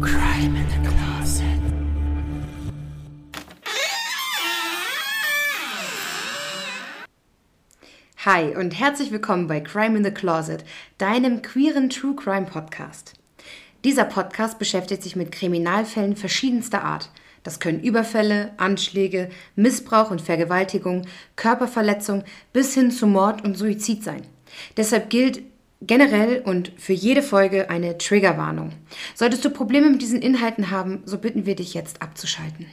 Crime in the Closet. Hi und herzlich willkommen bei Crime in the Closet, deinem queeren True Crime Podcast. Dieser Podcast beschäftigt sich mit Kriminalfällen verschiedenster Art. Das können Überfälle, Anschläge, Missbrauch und Vergewaltigung, Körperverletzung bis hin zu Mord und Suizid sein. Deshalb gilt generell und für jede Folge eine Triggerwarnung. Solltest du Probleme mit diesen Inhalten haben, so bitten wir dich jetzt abzuschalten.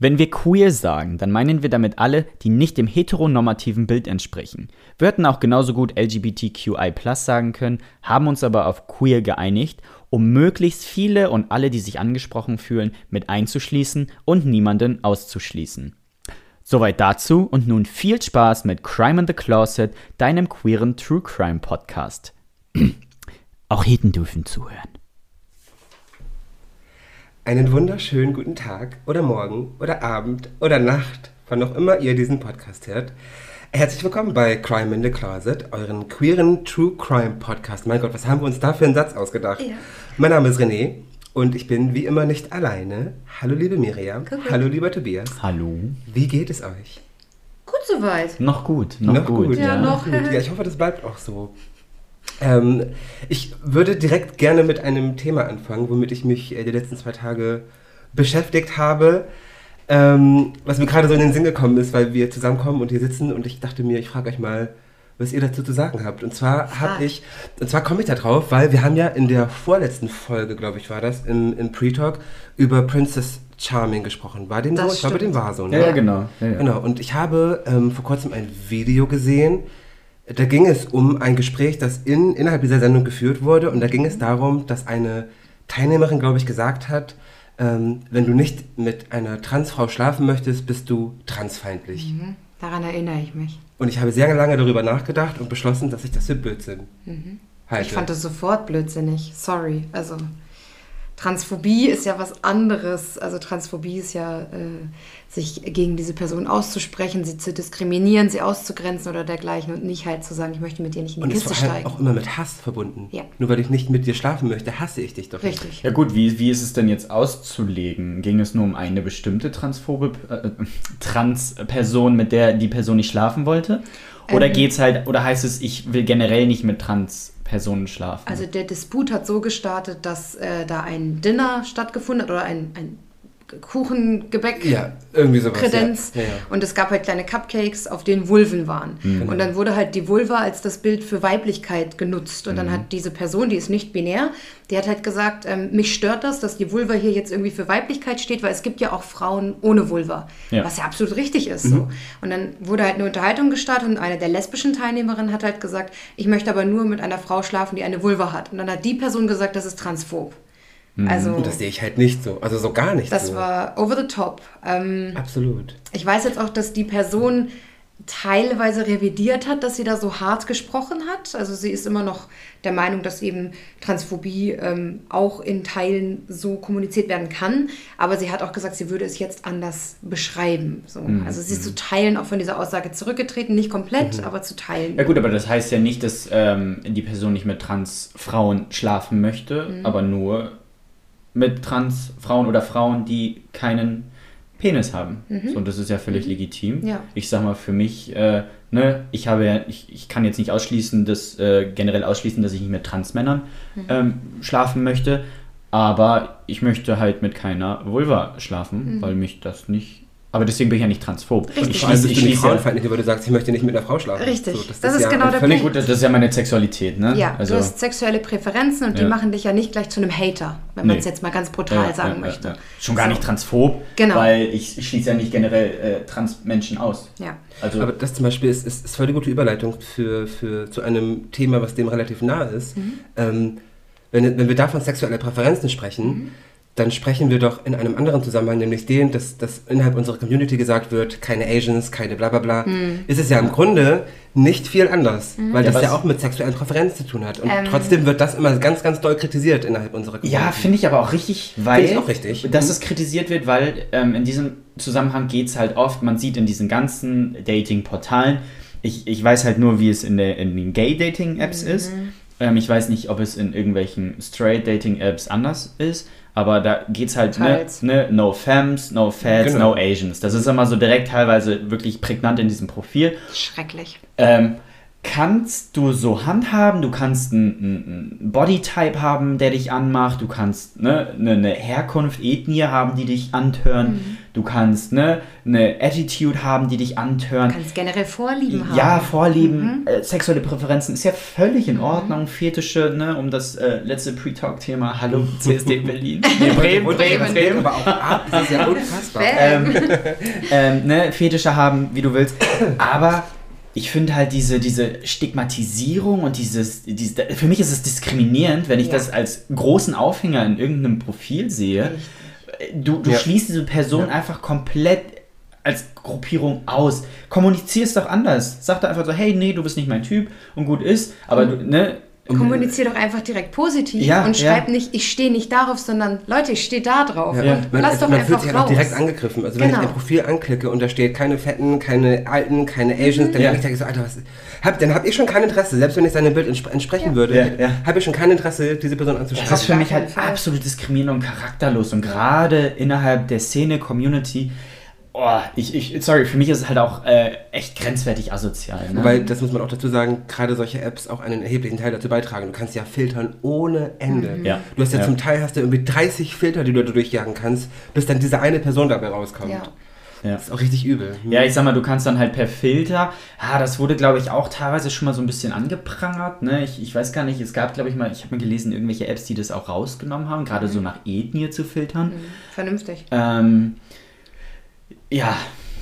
Wenn wir queer sagen, dann meinen wir damit alle, die nicht dem heteronormativen Bild entsprechen. Wir hätten auch genauso gut LGBTQI sagen können, haben uns aber auf queer geeinigt, um möglichst viele und alle, die sich angesprochen fühlen, mit einzuschließen und niemanden auszuschließen. Soweit dazu und nun viel Spaß mit Crime in the Closet, deinem queeren True Crime Podcast. auch Heten dürfen zuhören. Einen wunderschönen guten Tag oder Morgen oder Abend oder Nacht, wann auch immer ihr diesen Podcast hört. Herzlich willkommen bei Crime in the Closet, euren queeren True Crime Podcast. Mein Gott, was haben wir uns da für einen Satz ausgedacht? Ja. Mein Name ist René und ich bin wie immer nicht alleine. Hallo liebe Miriam. Kuckuck. Hallo lieber Tobias. Hallo. Wie geht es euch? Gut soweit. Noch gut, noch, gut. Ja, noch. Gut. Ja, ich hoffe, das bleibt auch so. Ähm, ich würde direkt gerne mit einem Thema anfangen, womit ich mich äh, die letzten zwei Tage beschäftigt habe. Ähm, was mir gerade so in den Sinn gekommen ist, weil wir zusammenkommen und hier sitzen und ich dachte mir, ich frage euch mal, was ihr dazu zu sagen habt. Und zwar habe ich, und zwar komme ich da drauf, weil wir haben ja in der vorletzten Folge, glaube ich, war das, im, im Pre-Talk über Princess Charming gesprochen. War dem Das so? Ich glaube, dem war so. Ja, ja, genau. Ja, ja. Genau, und ich habe ähm, vor kurzem ein Video gesehen. Da ging es um ein Gespräch, das in, innerhalb dieser Sendung geführt wurde. Und da ging es darum, dass eine Teilnehmerin, glaube ich, gesagt hat, ähm, wenn du nicht mit einer Transfrau schlafen möchtest, bist du transfeindlich. Mhm. Daran erinnere ich mich. Und ich habe sehr lange darüber nachgedacht und beschlossen, dass ich das für Blödsinn halte. Ich fand das sofort blödsinnig. Sorry. Also Transphobie ist ja was anderes. Also Transphobie ist ja, äh, sich gegen diese Person auszusprechen, sie zu diskriminieren, sie auszugrenzen oder dergleichen und nicht halt zu sagen, ich möchte mit dir nicht in die und ist Kiste vor allem steigen. auch immer mit Hass verbunden. Ja. Nur weil ich nicht mit dir schlafen möchte, hasse ich dich doch nicht. Richtig. Ja gut, wie, wie ist es denn jetzt auszulegen? Ging es nur um eine bestimmte transphobe äh, Transperson, mit der die Person nicht schlafen wollte? Oder Ähm. geht's halt, oder heißt es, ich will generell nicht mit Schlafen? Also der Disput hat so gestartet, dass äh, da ein Dinner stattgefunden hat oder ein, ein Kuchengebäck. Ja, irgendwie sowas. Kredenz. Ja. Ja, ja. Und es gab halt kleine Cupcakes, auf denen Vulven waren. Und dann wurde halt die Vulva als das Bild für Weiblichkeit genutzt. Und dann hat diese Person, die ist nicht binär, die hat halt gesagt, ähm, mich stört das, dass die Vulva hier jetzt irgendwie für Weiblichkeit steht, weil es gibt ja auch Frauen ohne Vulva. Was ja absolut richtig ist. So. Und dann wurde halt eine Unterhaltung gestartet und eine der lesbischen Teilnehmerinnen hat halt gesagt, ich möchte aber nur mit einer Frau schlafen, die eine Vulva hat. Und dann hat die Person gesagt, das ist transphob. Also Und das sehe ich halt nicht so. Also so gar nicht das so. war over the top. Ähm, Absolut. ich weiß jetzt auch, dass die Person teilweise revidiert hat, dass sie da so hart gesprochen hat. Also sie ist immer noch der Meinung, dass eben Transphobie ähm, auch in Teilen so kommuniziert werden kann. Aber sie hat auch gesagt, sie würde es jetzt anders beschreiben. So. Also sie ist zu Teilen auch von dieser Aussage zurückgetreten. Nicht komplett, aber zu Teilen. ja gut, aber das heißt ja nicht, dass ähm, die Person nicht mit Transfrauen schlafen möchte, Mhm. aber nur mit Transfrauen oder Frauen, die keinen Penis haben. So, und das ist ja völlig legitim. Mhm. Ja. Ich sag mal, für mich, äh, ne, ich habe ja, ich, ich kann jetzt nicht ausschließen, dass, äh, generell ausschließen, dass ich nicht mit Transmännern Mhm. ähm, schlafen möchte, aber ich möchte halt mit keiner Vulva schlafen, weil mich das nicht. Aber deswegen bin ich ja nicht transphob. Richtig. Ich Vor allem schließe, ich schließe ja, frauenfeindlich, weil du sagst, ich möchte nicht mit einer Frau schlafen. Richtig. Das ist genau der Punkt. gut, das ist ja meine Sexualität, ne? Ja, also, du hast sexuelle Präferenzen und die Ja. machen dich ja nicht gleich zu einem Hater, wenn man Nee. es jetzt mal ganz brutal ja, sagen ja, möchte. Ja, ja. Schon gar So. nicht transphob, Genau. weil ich schließe ja nicht generell äh, Transmenschen aus. Ja. Also, Aber das zum Beispiel ist, ist, ist voll die gute Überleitung für, für, zu einem Thema, was dem relativ nahe ist. Mhm. Ähm, wenn, wenn wir da von sexuellen Präferenzen sprechen, Mhm. Dann sprechen wir doch in einem anderen Zusammenhang, nämlich den, dass, dass innerhalb unserer Community gesagt wird, keine Asians, keine bla bla bla. Mhm. Ist es ja im Grunde nicht viel anders, weil Ja, das ja auch mit sexuellen Präferenzen zu tun hat. Und Ähm. trotzdem wird das immer ganz, ganz doll kritisiert innerhalb unserer Community. Ja, finde ich aber auch richtig, weil ich auch richtig. dass Mhm. es kritisiert wird, weil ähm, in diesem Zusammenhang geht es halt oft, man sieht in diesen ganzen Dating-Portalen, ich, ich weiß halt nur, wie es in, der, in den Gay-Dating-Apps ist, Ähm, ich weiß nicht, ob es in irgendwelchen Straight-Dating-Apps anders ist, aber da geht's halt, ne, ne, no femmes, no fats, Genau. no Asians. Das ist immer so direkt teilweise wirklich prägnant in diesem Profil. Schrecklich. Ähm, kannst du so handhaben, du kannst einen Bodytype haben, der dich anmacht, du kannst ne, eine, eine Herkunft, Ethnie haben, die dich antören, Mhm. du kannst ne, eine Attitude haben, die dich antören. Du kannst generell Vorlieben haben. Ja, Vorlieben, Mhm. äh, sexuelle Präferenzen ist ja völlig in Ordnung. Fetische, ne, um das äh, letzte Pre-Talk-Thema. Hallo, CSD Berlin. Nee, Bremen, Bremen, Bremen. aber auch ab. Das ist ja unfassbar. Ähm, ähm, ne, Fetische haben, wie du willst. Aber ich finde halt diese, diese Stigmatisierung und dieses, dieses, für mich ist es diskriminierend, wenn ich Ja. das als großen Aufhänger in irgendeinem Profil sehe. Du, du Ja. schließt diese Person einfach komplett als Gruppierung aus. Kommunizier es doch anders. Sag da einfach so, hey, nee, du bist nicht mein Typ und gut ist, aber du, ne? Kommunizier doch einfach direkt positiv Ja, und schreib ja. nicht, ich stehe nicht darauf, sondern Leute, ich stehe da drauf. Ja. Und Man, lass doch man einfach fühlt sich raus. auch direkt angegriffen. Also wenn Genau. ich ein Profil anklicke und da steht keine Fetten, keine Alten, keine Asians, dann Ja. denke ich so, Alter, was, hab, dann habe ich schon kein Interesse, selbst wenn ich seinem Bild entspre entsprechen würde, Ja, ja. habe ich schon kein Interesse, diese Person anzusprechen. Das ist für mich halt absolut diskriminierend und charakterlos. Und gerade innerhalb der Szene, Community, oh, ich, ich, sorry, für mich ist es halt auch äh, echt grenzwertig asozial. Ne? Weil, das muss man auch dazu sagen, gerade solche Apps auch einen erheblichen Teil dazu beitragen. Du kannst ja filtern ohne Ende. Mhm. Ja. Du hast ja, Ja. zum Teil hast du irgendwie 30 Filter, die du da durchjagen kannst, bis dann diese eine Person dabei rauskommt. Ja. ja. Das ist auch richtig übel. Ja, ich sag mal, du kannst dann halt per Filter, ah, das wurde, glaube ich, auch teilweise schon mal so ein bisschen angeprangert, ne? Ich, ich weiß gar nicht, es gab, glaube ich, mal, ich habe mal gelesen, irgendwelche Apps, die das auch rausgenommen haben, gerade so nach Ethnie zu filtern. Vernünftig. Ähm, ja.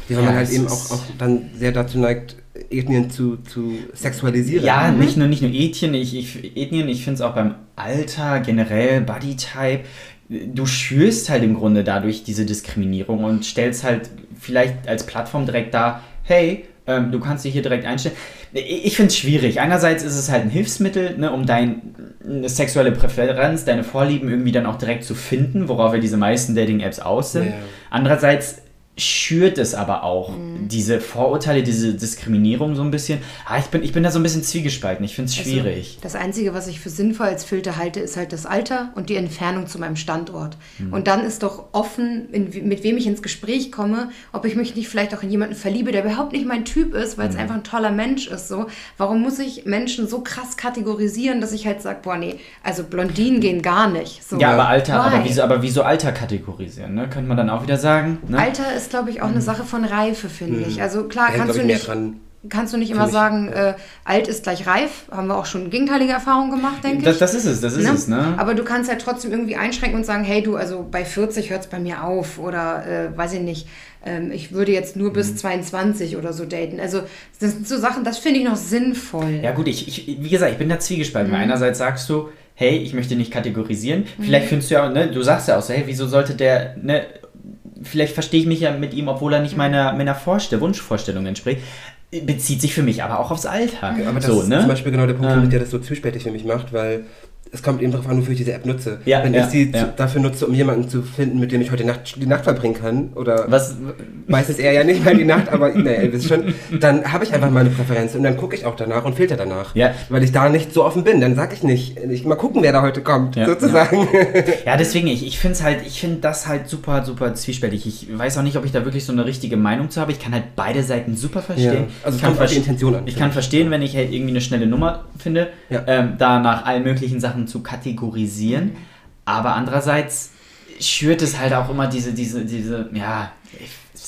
Ja, weil man Ja, halt eben auch, auch dann sehr dazu neigt, Ethnien zu, zu sexualisieren. Ja, nicht nur, nicht nur Ethnien, ich, ich, Ethnien, ich finde es auch beim Alter, generell Bodytype. Du schürst halt im Grunde dadurch diese Diskriminierung und stellst halt vielleicht als Plattform direkt da, hey, ähm, du kannst dich hier direkt einstellen. Ich finde es schwierig. Einerseits ist es halt ein Hilfsmittel, ne, um deine sexuelle Präferenz, deine Vorlieben irgendwie dann auch direkt zu finden, worauf ja diese meisten Dating-Apps aus sind. Ja. Andererseits schürt es aber auch diese Vorurteile, diese Diskriminierung so ein bisschen. Ah, ich, bin, ich bin da so ein bisschen zwiegespalten. Ich finde es schwierig. Also, das Einzige, was ich für sinnvoll als Filter halte, ist halt das Alter und die Entfernung zu meinem Standort. Mhm. Und dann ist doch offen, in, mit wem ich ins Gespräch komme, ob ich mich nicht vielleicht auch in jemanden verliebe, der überhaupt nicht mein Typ ist, Mhm. weil es einfach ein toller Mensch ist. So. Warum muss ich Menschen so krass kategorisieren, dass ich halt sage, boah, nee, also Blondinen gehen gar nicht. So. ja, aber Alter, aber wieso, aber wieso Alter kategorisieren, ne? Könnte man dann auch wieder sagen. Ne? Alter ist, glaube ich, auch eine Sache von Reife, finde ich. Also klar, Da kannst du nicht, kannst du nicht immer sagen, äh, alt ist gleich reif. Haben wir auch schon gegenteilige Erfahrungen gemacht, denke ich. Das, ist es, das ist Ne? es, ne? Aber du kannst halt trotzdem irgendwie einschränken und sagen, hey du, also bei 40 hört es bei mir auf oder äh, weiß ich nicht, ähm, ich würde jetzt nur Mhm. bis 22 oder so daten. Also das sind so Sachen, das finde ich noch sinnvoll. Ja gut, ich, ich, wie gesagt, ich bin da zwiegespalten. Mhm. Einerseits sagst du, hey, ich möchte nicht kategorisieren. Vielleicht findest du ja, ne, du sagst ja auch so, hey, wieso sollte der, ne, vielleicht verstehe ich mich ja mit ihm, obwohl er nicht meiner, meiner Vorstell Wunschvorstellung entspricht. Bezieht sich für mich aber auch aufs Alter. Mhm. Aber das so, ist ne? zum Beispiel genau der Punkt, Ähm. der das so zwiespältig für mich macht, weil es kommt eben darauf an, wofür ich diese App nutze. Ja, Wenn ja, ich sie ja. dafür nutze, um jemanden zu finden, mit dem ich heute Nacht, die Nacht verbringen kann, oder Was, meistens eher ja nicht mal die Nacht, aber naja, ihr wisst schon, dann habe ich einfach meine Präferenz und dann gucke ich auch danach und filter danach. Ja. Weil ich da nicht so offen bin. Dann sage ich nicht, ich mal gucken, wer da heute kommt, sozusagen. Ja, deswegen, ich, ich finde es halt, ich finde das halt super, super zwiespältig. Ich weiß auch nicht, ob ich da wirklich so eine richtige Meinung zu habe. Ich kann halt beide Seiten super verstehen. Also ich kann auf die verste- Intention an. Ich kann verstehen, wenn ich halt irgendwie eine schnelle Nummer finde, ähm, da nach allen möglichen Sachen zu kategorisieren. Aber andererseits schürt es halt auch immer diese, diese, diese, ja,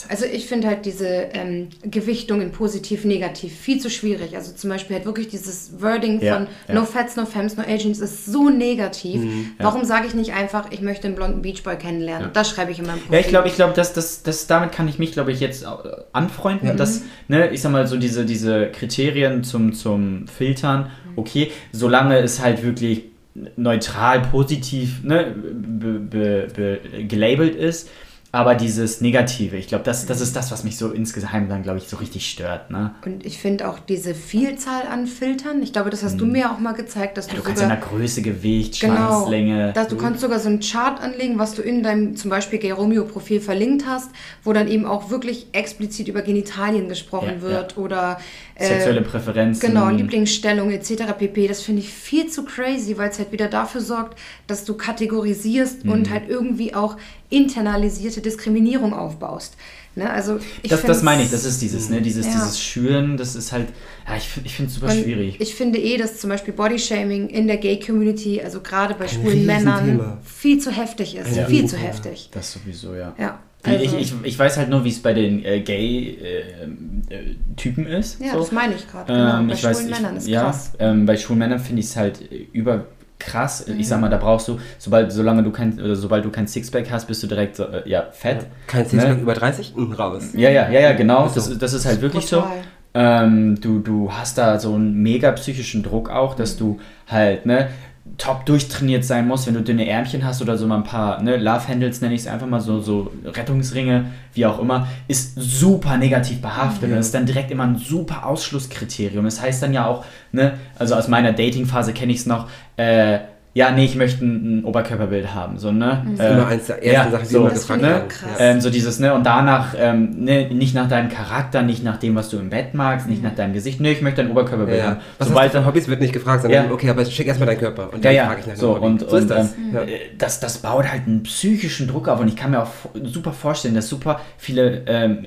Also ich finde halt diese ähm, Gewichtung in positiv, negativ viel zu schwierig. Also zum Beispiel halt wirklich dieses Wording Ja, von ja. No Fats, No Femmes, No Agents ist so negativ. Warum sage ich nicht einfach, ich möchte einen blonden Beachboy kennenlernen? Das schreibe ich in meinem Profil. Ja, ich glaube, ich glaube, das, das, das, damit kann ich mich, glaube ich, jetzt äh, anfreunden. Dass, ne, ich sag mal, so diese, diese Kriterien zum, zum Filtern, okay, solange es halt wirklich neutral, positiv ne, be, be, be, gelabelt ist. aber dieses Negative, ich glaube, das, das ist das, was mich so insgeheim dann, glaube ich, so richtig stört. Ne? Und ich finde auch diese Vielzahl an Filtern, ich glaube, das hast du mir auch mal gezeigt, dass. Ja, du du kannst ja sogar... nach Größe, Gewicht, Genau, Schwanzlänge. dass du kannst sogar so einen Chart anlegen, was du in deinem zum Beispiel Gay Romeo Profil verlinkt hast, wo dann eben auch wirklich explizit über Genitalien gesprochen Ja, wird oder äh, Sexuelle Präferenzen. Genau, Lieblingsstellung etc. pp. Das finde ich viel zu crazy, weil es halt wieder dafür sorgt, dass du kategorisierst Mhm. und halt irgendwie auch internalisierte Diskriminierung aufbaust. Ne? Also ich Das, das meine ich, das ist dieses, ne, dieses, Ja. dieses Schüren, das ist halt, ja, ich, ich finde es super und schwierig. Ich finde eh, dass zum Beispiel Bodyshaming in der Gay-Community, also gerade bei schwulen. Männern, viel zu heftig ist. Ein viel zu heftig. Das sowieso, ja. Ja. Also, ich, ich, ich weiß halt nur, wie es bei den äh, Gay-Typen ist. ja, so. das meine ich gerade. Genau. Ähm, bei ich schwulen weiß, ich, Männern ist ja, krass. Ähm, bei schwulen Männern finde ich es halt äh, über krass. Mhm. Ich sag mal, da brauchst du, sobald, solange du kein, oder sobald du kein Sixpack hast, bist du direkt so, äh, ja, fett. Kein Sixpack Ne? über 30? Mhm, raus. Ja, ja, ja, ja, genau. Das, so. ist- das ist halt wirklich so. Total. Ähm, du, du hast da so einen mega psychischen Druck auch, dass du halt, ne, top durchtrainiert sein musst, wenn du dünne Ärmchen hast oder so mal ein paar, ne, Love Handles nenne ich es einfach mal so, so Rettungsringe, wie auch immer, ist super negativ behaftet und ist dann direkt immer ein super Ausschlusskriterium. Das heißt dann ja auch, ne, also aus meiner Dating-Phase kenne ich es noch, äh, ja, nee, ich möchte ein, ein Oberkörperbild haben, so, ne? Mhm. Das ist immer eins der ersten Sachen, die immer Das gefragt. Ja. ähm, so dieses, ne, und danach, ähm, ne, nicht nach deinem Charakter, nicht nach dem, was du im Bett magst, nicht nach deinem Gesicht, ne, ich möchte ein Oberkörperbild Ja, ja. haben. Was Sobald dann, Hobbys wird nicht gefragt, sondern Ja. okay, aber schick erstmal deinen Körper und ja, dann ja, frage ich nach so, Hobby. und, so ist und das. ähm, Ja. äh, das, das baut halt einen psychischen Druck auf und ich kann mir auch super vorstellen, dass super viele ähm,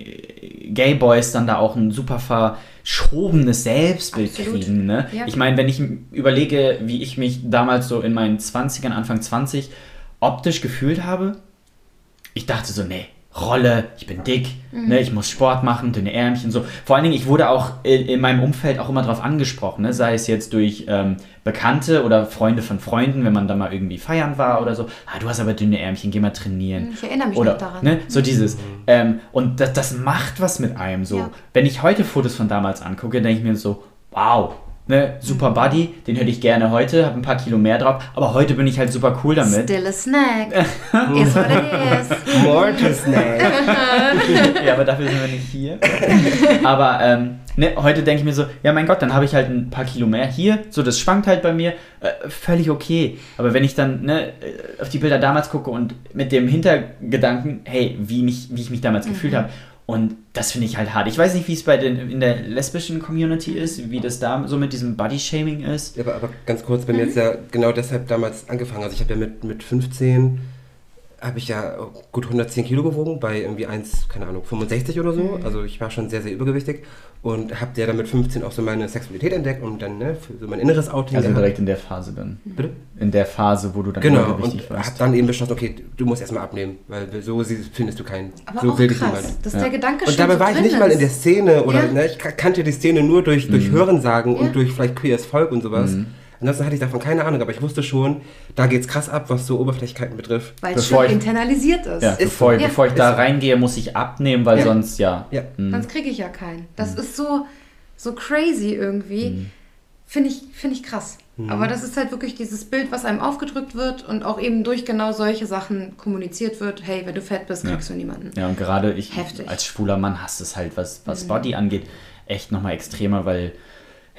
Gay Boys dann da auch ein super verschobenes Selbstbild Absolut. kriegen, ne? Ja. Ich meine, wenn ich überlege, wie ich mich damals so in meinen 20ern, Anfang 20 optisch gefühlt habe, ich dachte so, nee, Rolle, ich bin dick, ne, ich muss Sport machen, dünne Ärmchen, so. Vor allen Dingen, ich wurde auch in, in meinem Umfeld auch immer drauf angesprochen, ne, sei es jetzt durch ähm, Bekannte oder Freunde von Freunden, wenn man da mal irgendwie feiern war oder so. Ah, du hast aber dünne Ärmchen, geh mal trainieren. Ich erinnere mich Oder, noch daran. ne, so dieses. Ähm, und das, das macht was mit einem so. Ja. Wenn ich heute Fotos von damals angucke, denke ich mir so, wow, ne, super Buddy, den hätte ich gerne heute, habe ein paar Kilo mehr drauf, aber heute bin ich halt super cool damit. Still a snack. is what it is. More to snack. ja, aber dafür sind wir nicht hier. aber ähm, ne, heute denke ich mir so, ja mein Gott, dann habe ich halt ein paar Kilo mehr hier, so das schwankt halt bei mir, äh, völlig okay. Aber wenn ich dann ne, äh, auf die Bilder damals gucke und mit dem Hintergedanken, hey, wie, mich, wie ich mich damals gefühlt habe, und das finde ich halt hart. Ich weiß nicht, wie es bei den in der lesbischen Community ist, wie das da so mit diesem Body-Shaming ist. Ja, aber, aber ganz kurz, bei mir jetzt ja genau deshalb damals angefangen. Also ich habe ja mit, mit 15 habe ich ja gut 110 Kilo gewogen, bei irgendwie 1, keine Ahnung, 65 oder so. Also ich war schon sehr, sehr übergewichtig und habe ja dann mit 15 auch so meine Sexualität entdeckt und dann ne, für so mein inneres Outing Also gehabt. direkt in der Phase dann. Bitte? In der Phase, wo du dann Genau, übergewichtig und warst. habe dann eben beschlossen, okay, du musst erstmal abnehmen, weil so findest du keinen. Aber so auch will krass, niemand. dass Ja. der Gedanke Und schon dabei so war ich nicht mal in ist. der Szene oder Ja. ne, ich ka- kannte die Szene nur durch, durch Mhm. Hörensagen Ja. und durch vielleicht queeres Volk und sowas. Ansonsten hatte ich davon keine Ahnung, aber ich wusste schon, da geht's krass ab, was so Oberflächlichkeiten betrifft. Weil es Bevor schon ich- internalisiert ist. Ja, Ist bevor, so. ich- bevor ich da Ist reingehe, muss ich abnehmen, weil Ja. sonst ja. Ja. Sonst kriege ich ja keinen. Das ist so, so crazy irgendwie. Finde ich, finde ich krass. Aber das ist halt wirklich dieses Bild, was einem aufgedrückt wird und auch eben durch genau solche Sachen kommuniziert wird. Hey, wenn du fett bist, kriegst du niemanden. Ja, und gerade ich Heftig. als schwuler Mann hast es halt, was, was Body angeht, echt nochmal extremer, weil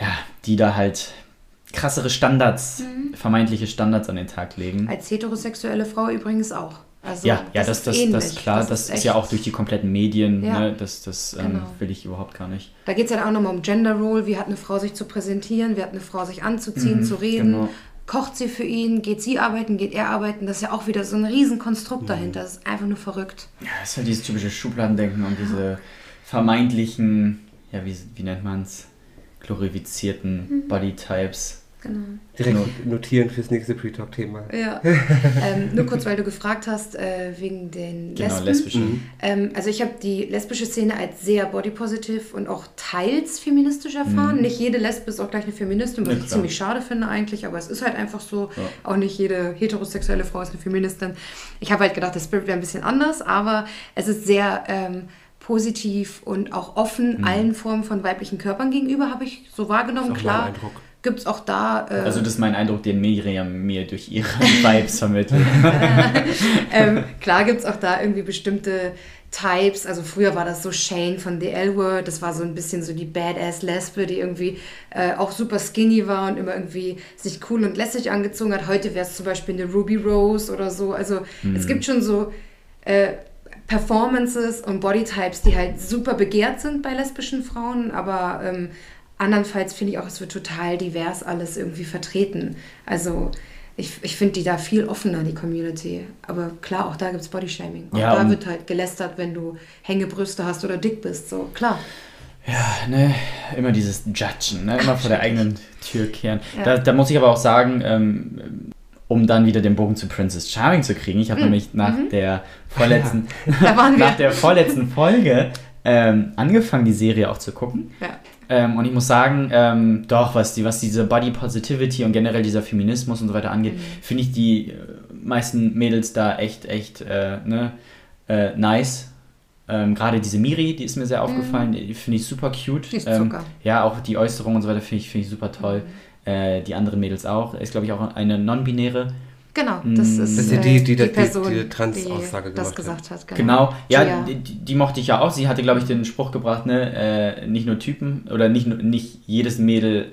ja, die da halt krassere Standards, vermeintliche Standards an den Tag legen. Als heterosexuelle Frau übrigens auch. Also, ja, ja, das, das, ist das, ähnlich. klar, das, ist, ja echt- auch durch die kompletten Medien, Ja. ne, das, das ähm, Genau. will ich überhaupt gar nicht. Da geht es ja auch nochmal um Gender Role. Wie hat eine Frau sich zu präsentieren? Wie hat eine Frau sich anzuziehen, zu reden? genau. Kocht sie für ihn? Geht sie arbeiten? Geht er arbeiten? Das ist ja auch wieder so ein Riesenkonstrukt dahinter. Das ist einfach nur verrückt. Ja, das ist halt dieses typische Schubladendenken und diese vermeintlichen, ja, wie, wie nennt man es, glorifizierten Bodytypes. Genau. Direkt notieren fürs nächste Pre-Talk-Thema. Ja. ähm, nur kurz, weil du gefragt hast, äh, wegen den Genau, Lesben. lesbische. Ähm, also ich habe die lesbische Szene als sehr bodypositive und auch teils feministisch erfahren. Nicht jede Lesbe ist auch gleich eine Feministin, was Mhm. Ja, ich klar. ziemlich schade finde eigentlich, aber es ist halt einfach so. Ja. Auch nicht jede heterosexuelle Frau ist eine Feministin. Ich habe halt gedacht, der Spirit wäre ein bisschen anders, aber es ist sehr ähm, positiv und auch offen Mhm. allen Formen von weiblichen Körpern gegenüber, habe ich so wahrgenommen. Klar, mein Eindruck. Gibt's auch da. Äh, Also das ist mein Eindruck, den Miriam mir durch ihre Vibes vermittelt. ähm, klar gibt es auch da irgendwie bestimmte Types. Also früher war das so Shane von The L-Word. Das war so ein bisschen so die Badass-Lesbe, die irgendwie äh, auch super skinny war und immer irgendwie sich cool und lässig angezogen hat. Heute wäre es zum Beispiel eine Ruby Rose oder so. Also es gibt schon so äh, Performances und Bodytypes, die halt super begehrt sind bei lesbischen Frauen, aber ähm, andernfalls finde ich auch, es wird total divers alles irgendwie vertreten. Also ich, ich finde die da viel offener, die Community. Aber klar, auch da gibt es Bodyshaming. Auch Ja, da wird halt gelästert, wenn du Hängebrüste hast oder dick bist. So, klar. Ja, ne, immer dieses Judgen, ne, immer vor der eigenen Tür kehren. Ja. Da, da muss ich aber auch sagen, ähm, um dann wieder den Bogen zu Princess Charming zu kriegen, ich habe nämlich nach der vorletzten, wir. nach der vorletzten Folge ähm, angefangen, die Serie auch zu gucken. Ja. Ähm, und ich muss sagen, ähm, doch, was, die, was diese Body Positivity und generell dieser Feminismus und so weiter angeht, finde ich die äh, meisten Mädels da echt, echt äh, ne, äh, nice. Ähm, Gerade diese Miri, die ist mir sehr aufgefallen, die finde ich super cute. Die ist ähm, Zucker. ja, auch die Äußerung und so weiter finde ich, finde ich super toll. Äh, die anderen Mädels auch. Ist, glaube ich, auch eine non-binäre. Genau, das ist, Das ist ja äh, die, die, die, Person, die, die Trans-Aussage die das gemacht hat. gesagt hat. Genau, ja, Gia. die, die die mochte ich ja auch. Sie hatte, glaube ich, den Spruch gebracht, ne, äh, nicht nur Typen oder nicht, nur- nicht jedes Mädel,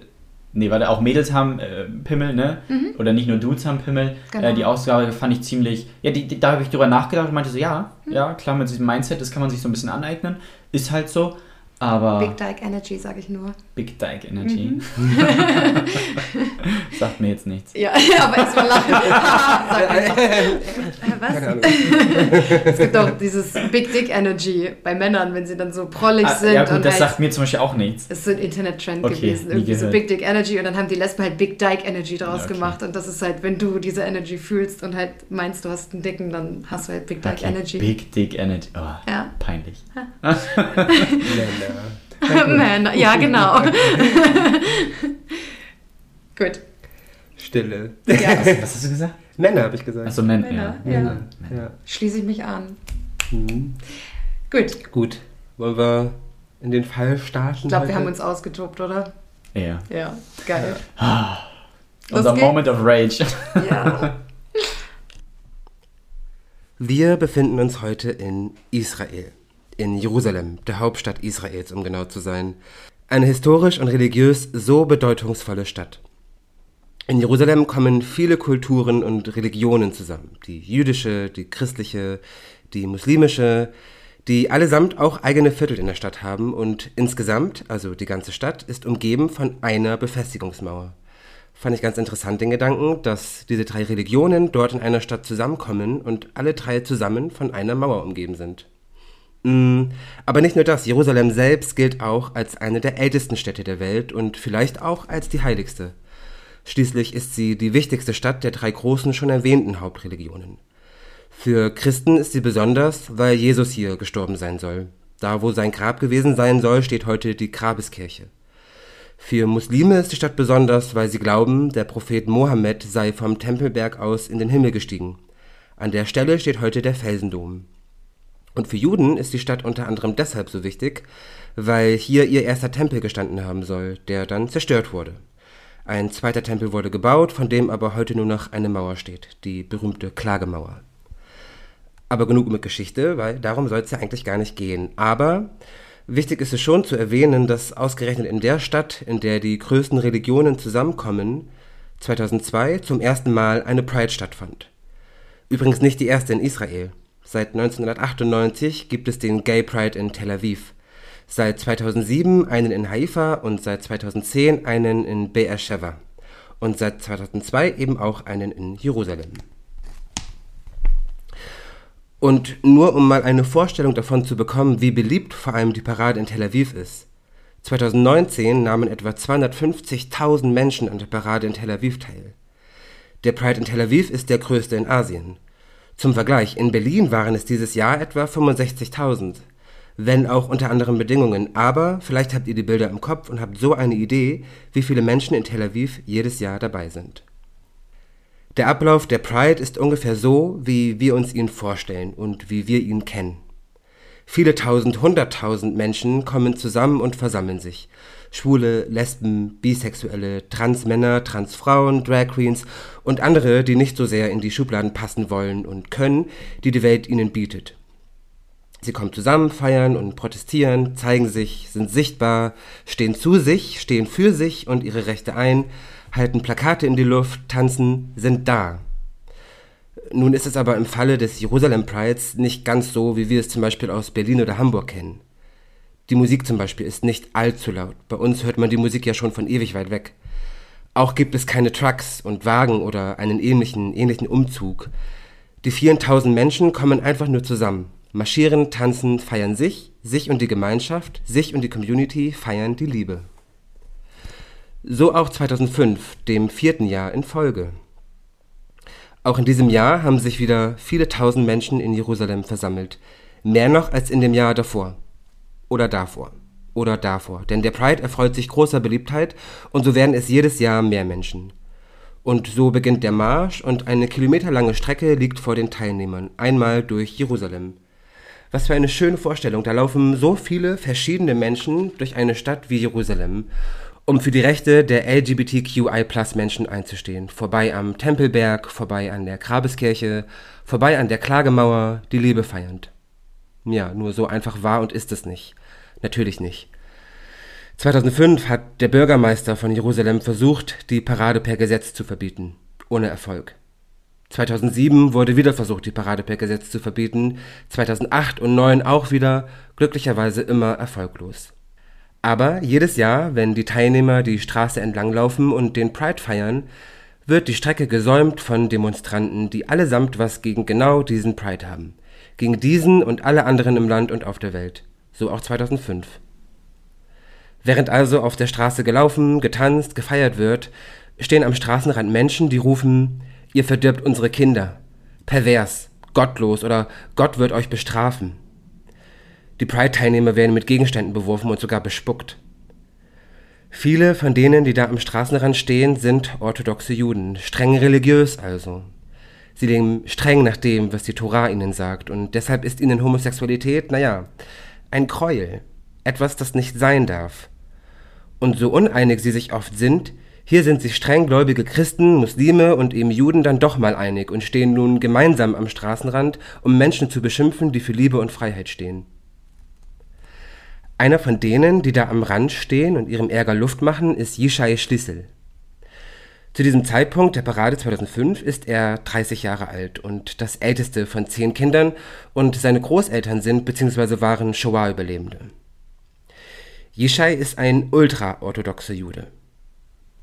nee, warte, auch Mädels haben äh, Pimmel, ne? Oder nicht nur Dudes haben Pimmel. Mhm. Genau. Äh, die Aussage fand ich ziemlich, ja, die, die, da habe ich drüber nachgedacht und meinte so, ja, Mhm. ja, klar, mit diesem Mindset, das kann man sich so ein bisschen aneignen. Ist halt so, aber Big Dyke Energy, sage ich nur. Big Dyke Energy. Mhm. Sagt mir jetzt nichts. Ja, aber erstmal lachen. Sag einfach. Äh, Was? Es gibt auch dieses Big Dick Energy bei Männern, wenn sie dann so prollig Ah, sind ja gut, und das halt sagt mir zum Beispiel auch nichts. ist so ein Internet-Trend Okay, gewesen. Irgendwie so. Big Dick Energy und dann haben die Lesben halt Big Dyke Energy draus Okay. gemacht. Und das ist halt, wenn du diese Energy fühlst und halt meinst, du hast einen Dicken, dann hast du halt Big Dyke Okay, Energy. Big Dick Energy. Oh, Ja. peinlich. Männer. Männer, ja, genau. Gut. Stille. Ja, Was, was hast du gesagt? Männer, habe ich gesagt. Achso, Men Männer, ja. ja. Männer. Ja. schließe ich mich an. Mhm. Gut. Gut. Wollen wir in den Fall starten? Ich glaube, wir haben uns ausgetobt, oder? Ja. Ja, geil. Unser Los geht's. Moment of Rage. Ja. Wir befinden uns heute in Israel, in Jerusalem, der Hauptstadt Israels, um genau zu sein. Eine historisch und religiös so bedeutungsvolle Stadt. In Jerusalem kommen viele Kulturen und Religionen zusammen. Die jüdische, die christliche, die muslimische, die allesamt auch eigene Viertel in der Stadt haben und insgesamt, also die ganze Stadt, ist umgeben von einer Befestigungsmauer. Fand ich ganz interessant den Gedanken, dass diese drei Religionen dort in einer Stadt zusammenkommen und alle drei zusammen von einer Mauer umgeben sind. Mm, Aber nicht nur das, Jerusalem selbst gilt auch als eine der ältesten Städte der Welt und vielleicht auch als die heiligste. Schließlich ist sie die wichtigste Stadt der drei großen schon erwähnten Hauptreligionen. Für Christen ist sie besonders, weil Jesus hier gestorben sein soll. Da, wo sein Grab gewesen sein soll, steht heute die Grabeskirche. Für Muslime ist die Stadt besonders, weil sie glauben, der Prophet Mohammed sei vom Tempelberg aus in den Himmel gestiegen. An der Stelle steht heute der Felsendom. Und für Juden ist die Stadt unter anderem deshalb so wichtig, weil hier ihr erster Tempel gestanden haben soll, der dann zerstört wurde. Ein zweiter Tempel wurde gebaut, von dem aber heute nur noch eine Mauer steht, die berühmte Klagemauer. Aber genug mit Geschichte, weil darum soll es ja eigentlich gar nicht gehen. Aber wichtig ist es schon zu erwähnen, dass ausgerechnet in der Stadt, in der die größten Religionen zusammenkommen, 2002 zum ersten Mal eine Pride stattfand. Übrigens nicht die erste in Israel. Seit 1998 gibt es den Gay Pride in Tel Aviv. Seit 2007 einen in Haifa und seit 2010 einen in Beersheba. Und seit 2002 eben auch einen in Jerusalem. Und nur um mal eine Vorstellung davon zu bekommen, wie beliebt vor allem die Parade in Tel Aviv ist. 2019 nahmen etwa 250.000 Menschen an der Parade in Tel Aviv teil. Der Pride in Tel Aviv ist der größte in Asien. Zum Vergleich, in Berlin waren es dieses Jahr etwa 65.000. Wenn auch unter anderen Bedingungen, aber vielleicht habt ihr die Bilder im Kopf und habt so eine Idee, wie viele Menschen in Tel Aviv jedes Jahr dabei sind. Der Ablauf der Pride ist ungefähr so, wie wir uns ihn vorstellen und wie wir ihn kennen. Viele tausend, hunderttausend Menschen kommen zusammen und versammeln sich. Schwule, Lesben, Bisexuelle, Transmänner, Transfrauen, Drag Queens und andere, die nicht so sehr in die Schubladen passen wollen und können, die die Welt ihnen bietet. Sie kommen zusammen, feiern und protestieren, zeigen sich, sind sichtbar, stehen zu sich, stehen für sich und ihre Rechte ein, halten Plakate in die Luft, tanzen, sind da. Nun ist es aber im Falle des Jerusalem Prides nicht ganz so, wie wir es zum Beispiel aus Berlin oder Hamburg kennen. Die Musik zum Beispiel ist nicht allzu laut. Bei uns hört man die Musik ja schon von ewig weit weg. Auch gibt es keine Trucks und Wagen oder einen ähnlichen, ähnlichen Umzug. Die vielen tausend Menschen kommen einfach nur zusammen, marschieren, tanzen, feiern sich, sich und die Gemeinschaft, sich und die Community feiern die Liebe. So auch 2005, dem vierten Jahr in Folge. Auch in diesem Jahr haben sich wieder viele tausend Menschen in Jerusalem versammelt, mehr noch als in dem Jahr davor oder davor oder davor, denn der Pride erfreut sich großer Beliebtheit und so werden es jedes Jahr mehr Menschen. Und so beginnt der Marsch und eine kilometerlange Strecke liegt vor den Teilnehmern, einmal durch Jerusalem. Was für eine schöne Vorstellung, da laufen so viele verschiedene Menschen durch eine Stadt wie Jerusalem, um für die Rechte der LGBTQI-Plus-Menschen einzustehen. Vorbei am Tempelberg, vorbei an der Grabeskirche, vorbei an der Klagemauer, die Liebe feiernd. Ja, nur so einfach war und ist es nicht. Natürlich nicht. 2005 hat der Bürgermeister von Jerusalem versucht, die Parade per Gesetz zu verbieten. Ohne Erfolg. 2007 wurde wieder versucht, die Parade per Gesetz zu verbieten. 2008 und 2009 auch wieder, glücklicherweise immer erfolglos. Aber jedes Jahr, wenn die Teilnehmer die Straße entlanglaufen und den Pride feiern, wird die Strecke gesäumt von Demonstranten, die allesamt was gegen genau diesen Pride haben. Gegen diesen und alle anderen im Land und auf der Welt so auch 2005. Während also auf der Straße gelaufen, getanzt, gefeiert wird, stehen am Straßenrand Menschen, die rufen, ihr verdirbt unsere Kinder, pervers, gottlos oder Gott wird euch bestrafen. Die Pride-Teilnehmer werden mit Gegenständen beworfen und sogar bespuckt. Viele von denen, die da am Straßenrand stehen, sind orthodoxe Juden, streng religiös also. Sie leben streng nach dem, was die Tora ihnen sagt, und deshalb ist ihnen Homosexualität, naja, ein Gräuel, etwas, das nicht sein darf. Und so uneinig sie sich oft sind, hier sind sich strenggläubige Christen, Muslime und eben Juden dann doch mal einig und stehen nun gemeinsam am Straßenrand, um Menschen zu beschimpfen, die für Liebe und Freiheit stehen. Einer von denen, die da am Rand stehen und ihrem Ärger Luft machen, ist Yishai Schlüssel. Zu diesem Zeitpunkt der Parade 2005 ist er 30 Jahre alt und das älteste von zehn Kindern und seine Großeltern sind bzw. waren Shoah-Überlebende. Yishai ist ein ultraorthodoxer Jude.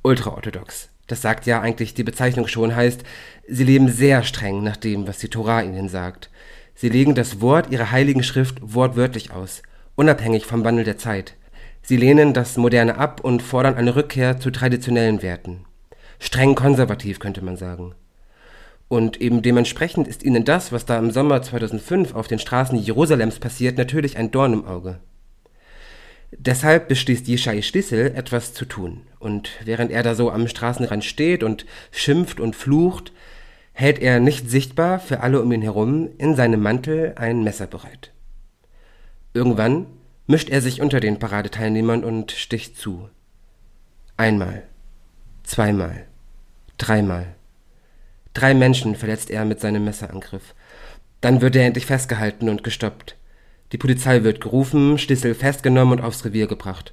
Ultraorthodox. Das sagt ja eigentlich die Bezeichnung schon, heißt, sie leben sehr streng nach dem, was die Tora ihnen sagt. Sie legen das Wort ihrer heiligen Schrift wortwörtlich aus, unabhängig vom Wandel der Zeit. Sie lehnen das Moderne ab und fordern eine Rückkehr zu traditionellen Werten streng konservativ, könnte man sagen. Und eben dementsprechend ist ihnen das, was da im Sommer 2005 auf den Straßen Jerusalems passiert, natürlich ein Dorn im Auge. Deshalb beschließt Jeschai Schlüssel, etwas zu tun. Und während er da so am Straßenrand steht und schimpft und flucht, hält er nicht sichtbar für alle um ihn herum in seinem Mantel ein Messer bereit. Irgendwann mischt er sich unter den Paradeteilnehmern und sticht zu. Einmal, zweimal, dreimal. Drei Menschen verletzt er mit seinem Messerangriff. Dann wird er endlich festgehalten und gestoppt. Die Polizei wird gerufen, Schlüssel festgenommen und aufs Revier gebracht.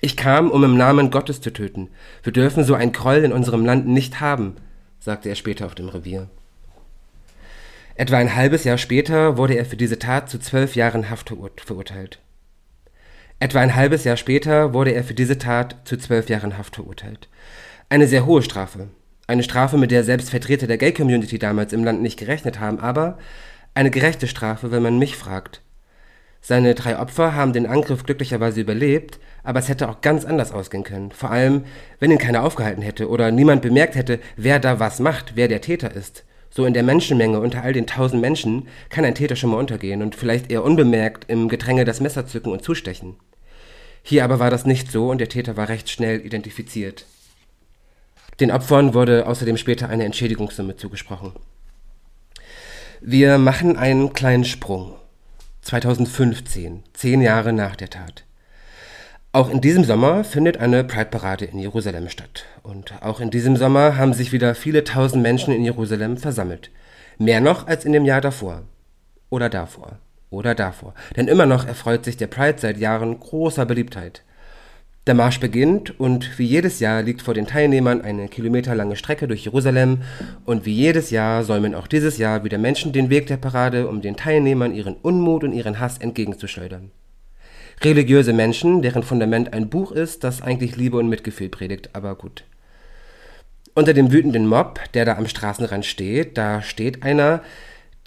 Ich kam, um im Namen Gottes zu töten. Wir dürfen so ein Groll in unserem Land nicht haben, sagte er später auf dem Revier. Etwa ein halbes Jahr später wurde er für diese Tat zu zwölf Jahren Haft verurteilt. Etwa ein halbes Jahr später wurde er für diese Tat zu zwölf Jahren Haft verurteilt. Eine sehr hohe Strafe. Eine Strafe, mit der selbst Vertreter der Gay-Community damals im Land nicht gerechnet haben, aber eine gerechte Strafe, wenn man mich fragt. Seine drei Opfer haben den Angriff glücklicherweise überlebt, aber es hätte auch ganz anders ausgehen können. Vor allem, wenn ihn keiner aufgehalten hätte oder niemand bemerkt hätte, wer da was macht, wer der Täter ist. So in der Menschenmenge unter all den tausend Menschen kann ein Täter schon mal untergehen und vielleicht eher unbemerkt im Gedränge das Messer zücken und zustechen. Hier aber war das nicht so und der Täter war recht schnell identifiziert. Den Opfern wurde außerdem später eine Entschädigungssumme zugesprochen. Wir machen einen kleinen Sprung. 2015, zehn Jahre nach der Tat. Auch in diesem Sommer findet eine Pride-Parade in Jerusalem statt. Und auch in diesem Sommer haben sich wieder viele tausend Menschen in Jerusalem versammelt. Mehr noch als in dem Jahr davor. Oder davor. Oder davor. Denn immer noch erfreut sich der Pride seit Jahren großer Beliebtheit. Der Marsch beginnt und wie jedes Jahr liegt vor den Teilnehmern eine kilometerlange Strecke durch Jerusalem und wie jedes Jahr säumen auch dieses Jahr wieder Menschen den Weg der Parade, um den Teilnehmern ihren Unmut und ihren Hass entgegenzuschleudern. Religiöse Menschen, deren Fundament ein Buch ist, das eigentlich Liebe und Mitgefühl predigt, aber gut. Unter dem wütenden Mob, der da am Straßenrand steht, da steht einer,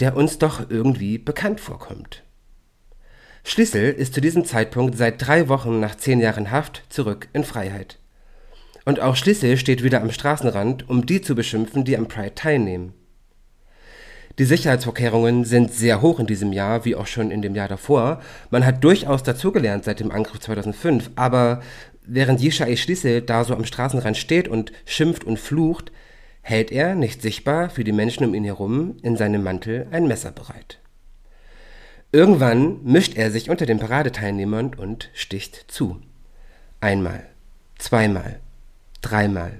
der uns doch irgendwie bekannt vorkommt. Schlüssel ist zu diesem Zeitpunkt seit drei Wochen nach zehn Jahren Haft zurück in Freiheit. Und auch Schlüssel steht wieder am Straßenrand, um die zu beschimpfen, die am Pride teilnehmen. Die Sicherheitsvorkehrungen sind sehr hoch in diesem Jahr, wie auch schon in dem Jahr davor. Man hat durchaus dazugelernt seit dem Angriff 2005, aber während Yishai Schlüssel da so am Straßenrand steht und schimpft und flucht, hält er, nicht sichtbar für die Menschen um ihn herum, in seinem Mantel ein Messer bereit. Irgendwann mischt er sich unter den Paradeteilnehmern und sticht zu. Einmal, zweimal, dreimal,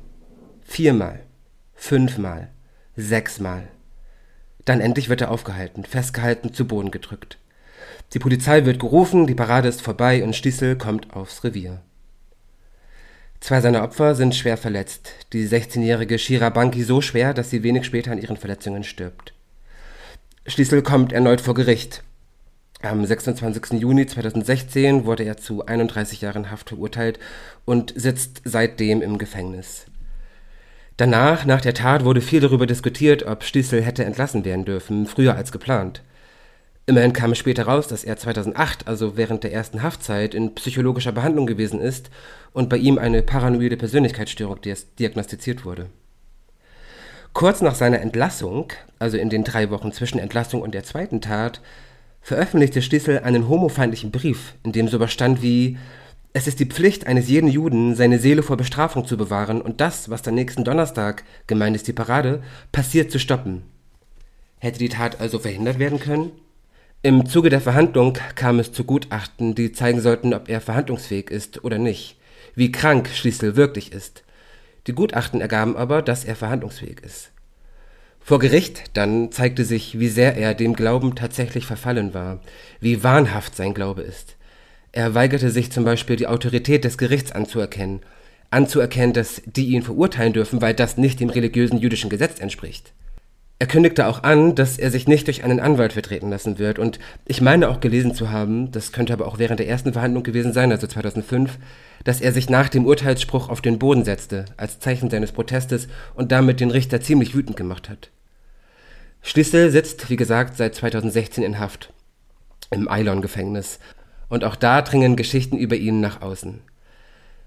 viermal, fünfmal, sechsmal. Dann endlich wird er aufgehalten, festgehalten, zu Boden gedrückt. Die Polizei wird gerufen, die Parade ist vorbei und Stiesel kommt aufs Revier. Zwei seiner Opfer sind schwer verletzt. Die 16-jährige Shira Banki so schwer, dass sie wenig später an ihren Verletzungen stirbt. Schließel kommt erneut vor Gericht. Am 26. Juni 2016 wurde er zu 31 Jahren Haft verurteilt und sitzt seitdem im Gefängnis. Danach, nach der Tat, wurde viel darüber diskutiert, ob Stiesel hätte entlassen werden dürfen, früher als geplant. Immerhin kam es später raus, dass er 2008, also während der ersten Haftzeit, in psychologischer Behandlung gewesen ist und bei ihm eine paranoide Persönlichkeitsstörung diagnostiziert wurde. Kurz nach seiner Entlassung, also in den drei Wochen zwischen Entlassung und der zweiten Tat, veröffentlichte Stissel einen homofeindlichen Brief, in dem sowas stand wie Es ist die Pflicht eines jeden Juden, seine Seele vor Bestrafung zu bewahren und das, was dann nächsten Donnerstag, gemeint ist die Parade, passiert zu stoppen. Hätte die Tat also verhindert werden können? Im Zuge der Verhandlung kam es zu Gutachten, die zeigen sollten, ob er verhandlungsfähig ist oder nicht, wie krank Schließel wirklich ist. Die Gutachten ergaben aber, dass er verhandlungsfähig ist. Vor Gericht dann zeigte sich, wie sehr er dem Glauben tatsächlich verfallen war, wie wahnhaft sein Glaube ist. Er weigerte sich zum Beispiel die Autorität des Gerichts anzuerkennen, anzuerkennen, dass die ihn verurteilen dürfen, weil das nicht dem religiösen jüdischen Gesetz entspricht. Er kündigte auch an, dass er sich nicht durch einen Anwalt vertreten lassen wird, und ich meine auch gelesen zu haben, das könnte aber auch während der ersten Verhandlung gewesen sein, also 2005, dass er sich nach dem Urteilsspruch auf den Boden setzte, als Zeichen seines Protestes und damit den Richter ziemlich wütend gemacht hat. Schlüssel sitzt, wie gesagt, seit 2016 in Haft, im Eilon-Gefängnis, und auch da dringen Geschichten über ihn nach außen.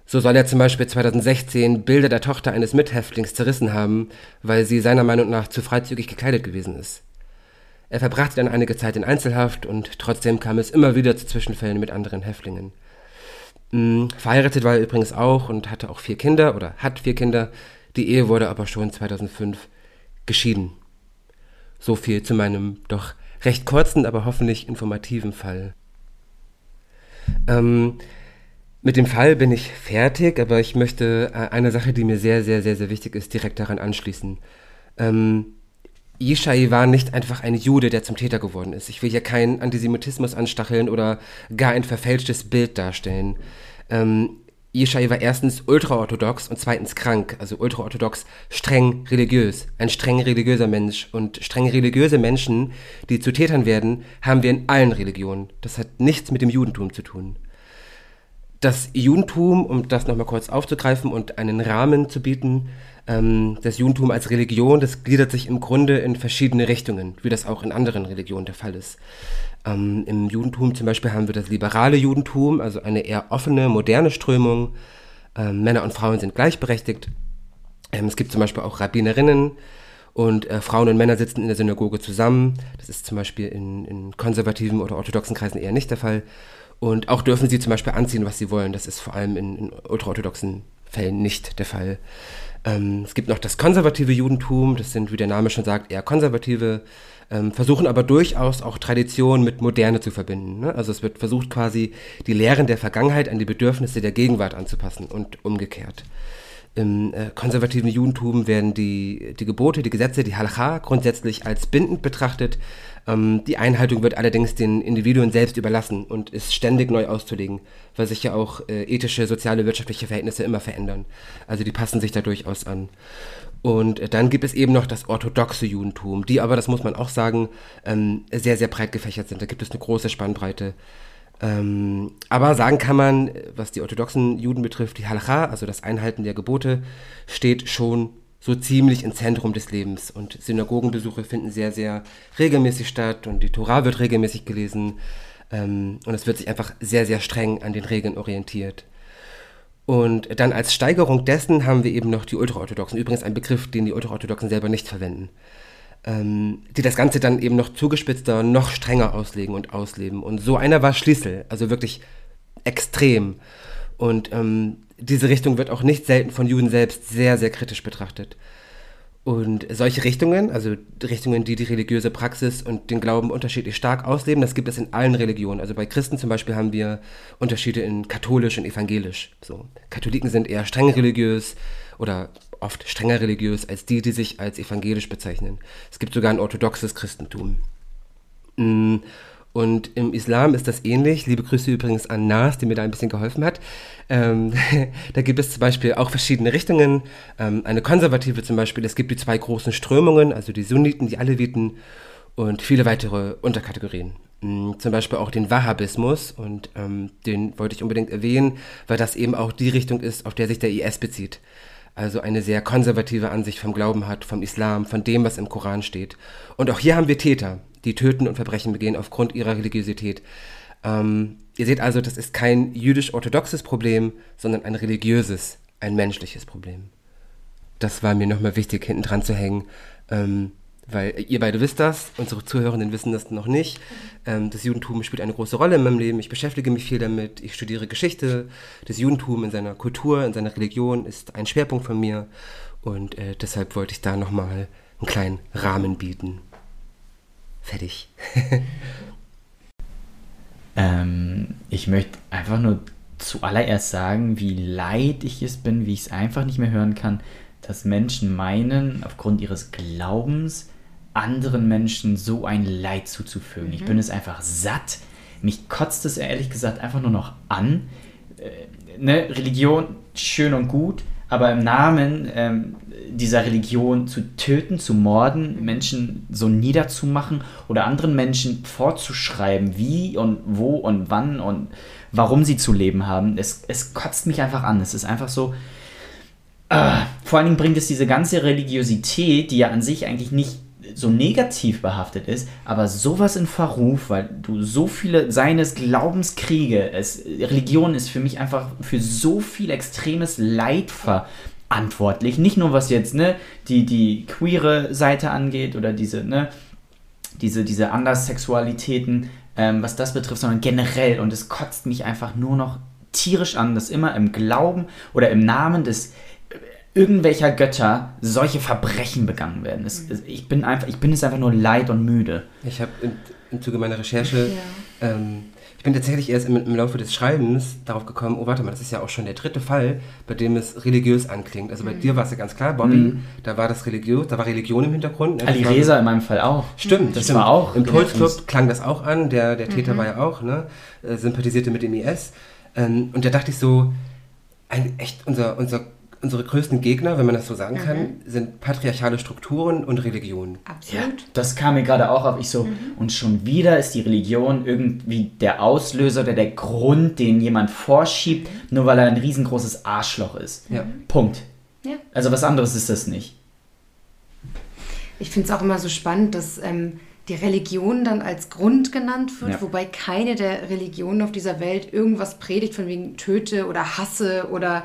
So soll er zum Beispiel 2016 Bilder der Tochter eines Mithäftlings zerrissen haben, weil sie seiner Meinung nach zu freizügig gekleidet gewesen ist. Er verbrachte dann einige Zeit in Einzelhaft und trotzdem kam es immer wieder zu Zwischenfällen mit anderen Häftlingen. Hm, verheiratet war er übrigens auch und hatte auch vier Kinder oder hat vier Kinder. Die Ehe wurde aber schon 2005 geschieden. So viel zu meinem doch recht kurzen, aber hoffentlich informativen Fall. Ähm, mit dem Fall bin ich fertig, aber ich möchte äh, eine Sache, die mir sehr, sehr, sehr, sehr wichtig ist, direkt daran anschließen. Ähm, Yishai war nicht einfach ein Jude, der zum Täter geworden ist. Ich will hier keinen Antisemitismus anstacheln oder gar ein verfälschtes Bild darstellen. Ähm, Yeshai war erstens ultraorthodox und zweitens krank, also ultraorthodox streng religiös, ein streng religiöser Mensch. Und streng religiöse Menschen, die zu Tätern werden, haben wir in allen Religionen. Das hat nichts mit dem Judentum zu tun. Das Judentum, um das nochmal kurz aufzugreifen und einen Rahmen zu bieten, ähm, das Judentum als Religion, das gliedert sich im Grunde in verschiedene Richtungen, wie das auch in anderen Religionen der Fall ist. Ähm, Im Judentum zum Beispiel haben wir das liberale Judentum, also eine eher offene, moderne Strömung. Ähm, Männer und Frauen sind gleichberechtigt. Ähm, es gibt zum Beispiel auch Rabbinerinnen und äh, Frauen und Männer sitzen in der Synagoge zusammen. Das ist zum Beispiel in, in konservativen oder orthodoxen Kreisen eher nicht der Fall. Und auch dürfen sie zum Beispiel anziehen, was sie wollen. Das ist vor allem in, in ultraorthodoxen Fällen nicht der Fall. Ähm, es gibt noch das konservative Judentum, das sind, wie der Name schon sagt, eher konservative, ähm, versuchen aber durchaus auch Tradition mit Moderne zu verbinden. Ne? Also es wird versucht quasi die Lehren der Vergangenheit an die Bedürfnisse der Gegenwart anzupassen und umgekehrt. Im äh, konservativen Judentum werden die, die Gebote, die Gesetze, die Halacha grundsätzlich als bindend betrachtet. Ähm, die Einhaltung wird allerdings den Individuen selbst überlassen und ist ständig neu auszulegen, weil sich ja auch äh, ethische, soziale, wirtschaftliche Verhältnisse immer verändern. Also die passen sich da durchaus an. Und äh, dann gibt es eben noch das orthodoxe Judentum, die aber, das muss man auch sagen, ähm, sehr, sehr breit gefächert sind. Da gibt es eine große Spannbreite. Ähm, aber sagen kann man, was die orthodoxen Juden betrifft, die Halacha, also das Einhalten der Gebote, steht schon so ziemlich im Zentrum des Lebens. Und Synagogenbesuche finden sehr, sehr regelmäßig statt und die Tora wird regelmäßig gelesen. Ähm, und es wird sich einfach sehr, sehr streng an den Regeln orientiert. Und dann als Steigerung dessen haben wir eben noch die Ultraorthodoxen. Übrigens ein Begriff, den die Ultraorthodoxen selber nicht verwenden ähm, die das Ganze dann eben noch zugespitzter, noch strenger auslegen und ausleben. Und so einer war Schlüssel, also wirklich extrem. Und ähm, diese Richtung wird auch nicht selten von Juden selbst sehr, sehr kritisch betrachtet. Und solche Richtungen, also Richtungen, die die religiöse Praxis und den Glauben unterschiedlich stark ausleben, das gibt es in allen Religionen. Also bei Christen zum Beispiel haben wir Unterschiede in katholisch und evangelisch. So, Katholiken sind eher streng religiös oder oft strenger religiös als die, die sich als evangelisch bezeichnen. Es gibt sogar ein orthodoxes Christentum. Mm, und im Islam ist das ähnlich. Liebe Grüße übrigens an Nas, die mir da ein bisschen geholfen hat. Ähm, da gibt es zum Beispiel auch verschiedene Richtungen. Ähm, eine konservative zum Beispiel. Es gibt die zwei großen Strömungen, also die Sunniten, die Aleviten und viele weitere Unterkategorien. Mm, zum Beispiel auch den Wahhabismus und ähm, den wollte ich unbedingt erwähnen, weil das eben auch die Richtung ist, auf der sich der IS bezieht also eine sehr konservative Ansicht vom Glauben hat, vom Islam, von dem, was im Koran steht. Und auch hier haben wir Täter, die töten und Verbrechen begehen aufgrund ihrer Religiosität. Ähm, ihr seht also, das ist kein jüdisch-orthodoxes Problem, sondern ein religiöses, ein menschliches Problem. Das war mir nochmal wichtig, hinten dran zu hängen. Ähm, weil ihr beide wisst das, unsere Zuhörenden wissen das noch nicht. Ähm, das Judentum spielt eine große Rolle in meinem Leben. Ich beschäftige mich viel damit. Ich studiere Geschichte. Das Judentum in seiner Kultur, in seiner Religion ist ein Schwerpunkt von mir. Und äh, deshalb wollte ich da nochmal einen kleinen Rahmen bieten. Fertig. ähm, ich möchte einfach nur zuallererst sagen, wie leid ich es bin, wie ich es einfach nicht mehr hören kann, dass Menschen meinen, aufgrund ihres Glaubens, anderen Menschen so ein Leid zuzufügen. Mhm. Ich bin es einfach satt. Mich kotzt es ehrlich gesagt einfach nur noch an. Äh, ne, Religion schön und gut, aber im Namen ähm, dieser Religion zu töten, zu morden, Menschen so niederzumachen oder anderen Menschen vorzuschreiben, wie und wo und wann und warum sie zu leben haben, es, es kotzt mich einfach an. Es ist einfach so. Äh, vor allen Dingen bringt es diese ganze Religiosität, die ja an sich eigentlich nicht so negativ behaftet ist, aber sowas in Verruf, weil du so viele seines Glaubenskriege, es, Religion ist für mich einfach für so viel extremes Leid verantwortlich. Nicht nur was jetzt ne, die, die queere Seite angeht oder diese, ne, diese, diese Anderssexualitäten, ähm, was das betrifft, sondern generell. Und es kotzt mich einfach nur noch tierisch an, dass immer im Glauben oder im Namen des irgendwelcher Götter solche Verbrechen begangen werden. Es, es, ich, bin einfach, ich bin es einfach nur leid und müde. Ich habe im Zuge meiner Recherche, ja. ähm, bin tatsächlich erst im, im, Laufe des Schreibens darauf gekommen, oh warte mal, das ist ja auch schon der dritte Fall, bei dem es religiös anklingt. Also bei mhm. dir war es ja ganz klar, Bobby, mhm. da war das religiös, da war Religion im Hintergrund. Ne? Ali Reza in meinem Fall auch. Stimmt, das stimmt. war auch. Im Pulsclub klang das auch an, der, der Täter mhm. war ja auch, ne? Äh, sympathisierte mit dem IS. Ähm, und da dachte ich so, ein, echt unser, unser unsere größten Gegner, wenn man das so sagen mhm. kann, sind patriarchale Strukturen und Religion. Absolut. Ja, das kam mir gerade auch auf. Ich so, mhm. und schon wieder ist die Religion irgendwie der Auslöser oder der Grund, den jemand vorschiebt, nur weil er ein riesengroßes Arschloch ist. Ja. Punkt. Ja. Also was anderes ist das nicht. Ich finde es auch immer so spannend, dass ähm, die Religion dann als Grund genannt wird, ja. wobei keine der Religionen auf dieser Welt irgendwas predigt von wegen töte oder hasse oder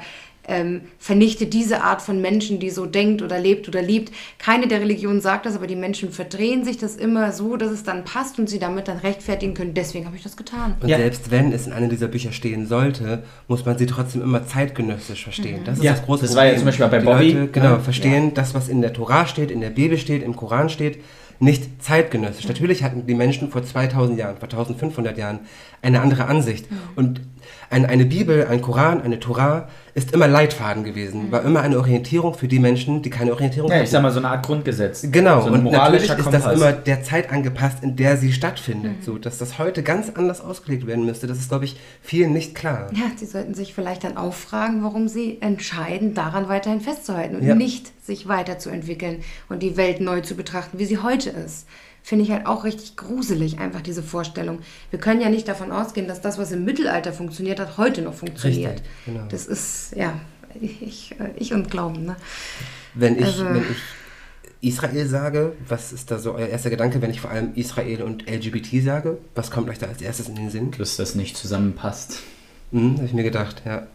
ähm, vernichte diese Art von Menschen, die so denkt oder lebt oder liebt. Keine der Religionen sagt das, aber die Menschen verdrehen sich das immer so, dass es dann passt und sie damit dann rechtfertigen können. Deswegen habe ich das getan. Und Ja. selbst wenn es in einem dieser Bücher stehen sollte, muss man sie trotzdem immer zeitgenössisch verstehen. Das ist Ja, das große das war ja Problem. zum Beispiel bei Bobby, Leute, genau, ne? verstehen das, was in der Tora steht, in der Bibel steht, im Koran steht, nicht zeitgenössisch. Natürlich hatten die Menschen vor 2000 Jahren, vor 1500 Jahren eine andere Ansicht. Und ein, eine Bibel, ein Koran, eine Tora ist immer Leitfaden gewesen, war immer eine Orientierung für die Menschen, die keine Orientierung Ja, hatten. ich sag mal, so eine Art Grundgesetz. Genau, so und natürlich ist das immer der Zeit angepasst, in der sie stattfindet. Mhm. So, dass das heute ganz anders ausgelegt werden müsste, das ist, glaube ich, vielen nicht klar. Ja, sie sollten sich vielleicht dann auch fragen, warum sie entscheiden, daran weiterhin festzuhalten und Ja. nicht sich weiterzuentwickeln und die Welt neu zu betrachten, wie sie heute ist. Finde ich halt auch richtig gruselig, einfach diese Vorstellung. Wir können ja nicht davon ausgehen, dass das, was im Mittelalter funktioniert hat, heute noch funktioniert. Richtig, genau. Das ist, ja, ich, äh, ich und Glauben, ne? Wenn ich, Also- wenn ich Israel sage, was ist da so euer erster Gedanke, wenn ich vor allem Israel und LGBT sage? Was kommt euch da als erstes in den Sinn? dass das nicht zusammenpasst. Hm, habe ich mir gedacht, ja.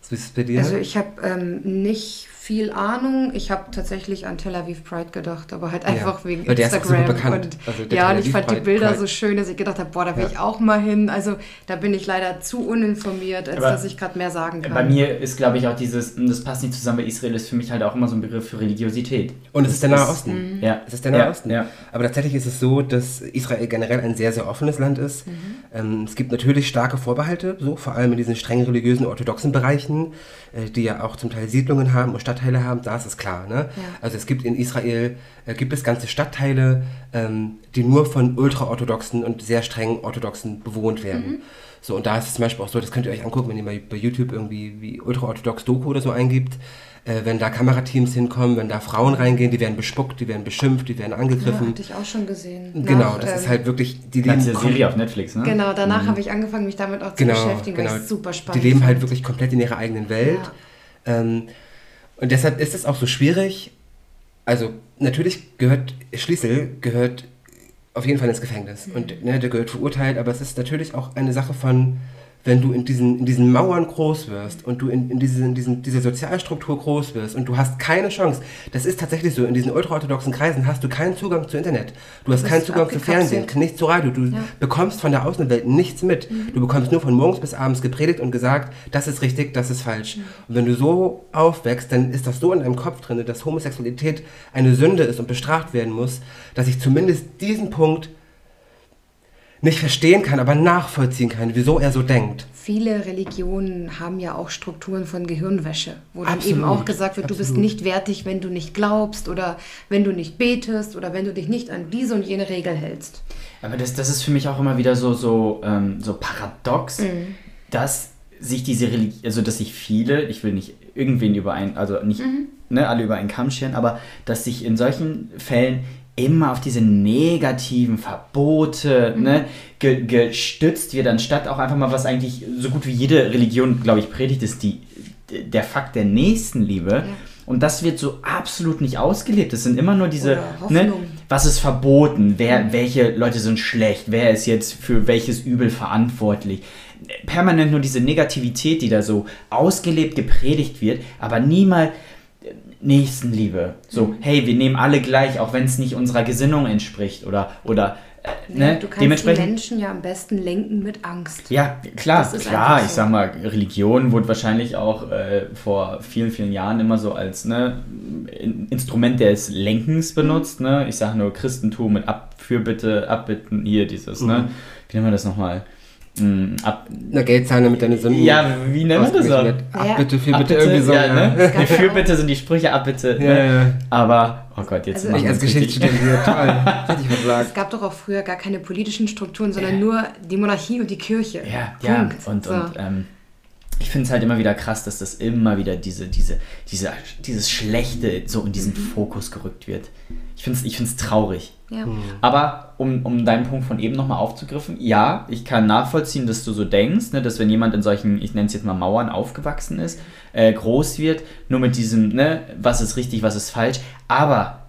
Was ist es bei dir? Also ich habe ähm, nicht viel Ahnung. Ich habe tatsächlich an Tel Aviv Pride gedacht, aber halt einfach wegen weil der ist auch Instagram. super bekannt. Und, Also der ja, Tel und ich fand die Pride- Bilder Pride. so schön, dass ich gedacht habe, boah, da will Ja. ich auch mal hin. Also da bin ich leider zu uninformiert, als Aber dass ich gerade mehr sagen kann. Bei mir ist, glaube ich, auch dieses, das passt nicht zusammen, weil Israel ist für mich halt auch immer so ein Begriff für Religiosität. und es ist der Nahe ist- Osten. Ja. Es ist der Nahe Ja, Osten. ja. Aber tatsächlich ist es so, dass Israel generell ein sehr, sehr offenes Land ist. Ähm, es gibt natürlich starke Vorbehalte, so vor allem in diesen streng religiösen, orthodoxen Bereichen, die ja auch zum Teil Siedlungen haben und Stadtteile haben. Da ist es klar. Ne? Also es gibt in Israel äh, gibt es ganze Stadtteile, ähm, die nur von ultraorthodoxen und sehr strengen Orthodoxen bewohnt werden. So, und da ist es zum Beispiel auch so, das könnt ihr euch angucken, wenn ihr bei, bei YouTube irgendwie wie ultraorthodox Doku oder so eingibt. Äh, wenn da Kamerateams hinkommen, wenn da Frauen reingehen, die werden bespuckt, die werden beschimpft, die werden ja, angegriffen. hatte ich auch schon gesehen. Genau, Nach, das ist ähm, halt wirklich, die Das ist leben, eine Serie auf Netflix, ne? Genau, danach habe ich angefangen, mich damit auch zu genau, beschäftigen, genau. weil es super spannend Die leben halt wirklich komplett in ihrer eigenen Welt. Ähm, und deshalb ist es auch so schwierig. Also natürlich gehört Schließel gehört auf jeden Fall ins Gefängnis. Und ne, der gehört verurteilt, aber es ist natürlich auch eine Sache von, wenn du in diesen, in diesen Mauern groß wirst und du in, in, diesen, in diesen, dieser Sozialstruktur groß wirst und du hast keine Chance, das ist tatsächlich so, in diesen ultraorthodoxen Kreisen hast du keinen Zugang zu Internet, du hast keinen Zugang zu. Fernsehen, nicht zu Radio, du Ja. Mhm. bekommst von der Außenwelt nichts mit. Du bekommst nur von morgens bis abends gepredigt und gesagt, das ist richtig, das ist falsch. Mhm. Und wenn du so aufwächst, dann ist das so in deinem Kopf drin, dass Homosexualität eine Sünde ist und bestraft werden muss, dass ich zumindest diesen Punkt nicht verstehen kann, aber nachvollziehen kann, wieso er so denkt. Viele Religionen haben ja auch Strukturen von Gehirnwäsche, wo dann Absolut, eben auch gesagt wird, du bist absolut. nicht wertig, wenn du nicht glaubst oder wenn du nicht betest oder wenn du dich nicht an diese und jene Regel hältst. Aber das, das ist für mich auch immer wieder so, so, ähm, so paradox, dass sich diese Religion, also dass sich viele, ich will nicht irgendwen über einen, also nicht ne, alle über einen Kamm scheren, aber dass sich in solchen Fällen immer auf diese negativen Verbote ne, ge, gestützt wird, anstatt auch einfach mal was eigentlich so gut wie jede Religion, glaube ich, predigt, ist die, der Fakt der Nächstenliebe. Und das wird so absolut nicht ausgelebt. Es sind immer nur diese, ne, was ist verboten, wer, welche Leute sind schlecht, wer ist jetzt für welches Übel verantwortlich. Permanent nur diese Negativität, die da so ausgelebt gepredigt wird, aber niemals Nächstenliebe. So, Mhm. hey, wir nehmen alle gleich, auch wenn es nicht unserer Gesinnung entspricht oder, oder äh, ne, du kannst die dementsprechend. Menschen ja am besten lenken mit Angst. Ja, klar, klar. einfach Ich so. sag mal, Religion wurde wahrscheinlich auch äh, vor vielen, vielen Jahren immer so als ne, In- Instrument des Lenkens benutzt. Ne? Ich sage nur Christentum mit Ab, Fürbitte, Abbitten, hier dieses, ne? Wie nennen wir das nochmal? Mm, Ab, Na, Geld zahlen damit deine Sünden. ja, wie nennt man das Ausgeglichen auch? wird. Naja, Ach, bitte, für bitte, Abbitte, irgendwie so. ja, Ja, ne? ja Fürbitte sind die Sprüche, Abbitte. Ja, ne? ja. Aber, oh Gott, jetzt Also machen Ich als Geschichtsstudent, toll. Hätte ich Es versagt. gab doch auch früher gar keine politischen Strukturen, sondern nur die Monarchie und die Kirche. Ja, ja. Punkt. Und, So. und ähm, ich finde es halt immer wieder krass, dass das immer wieder diese, diese, diese, dieses Schlechte so in diesen Fokus gerückt wird. Ich finde es ich find's traurig. Ja. Aber um, um deinen Punkt von eben nochmal aufzugriffen, ja, ich kann nachvollziehen, dass du so denkst, ne, dass wenn jemand in solchen, ich nenne es jetzt mal Mauern aufgewachsen ist, äh, groß wird, nur mit diesem, ne, was ist richtig, was ist falsch. Aber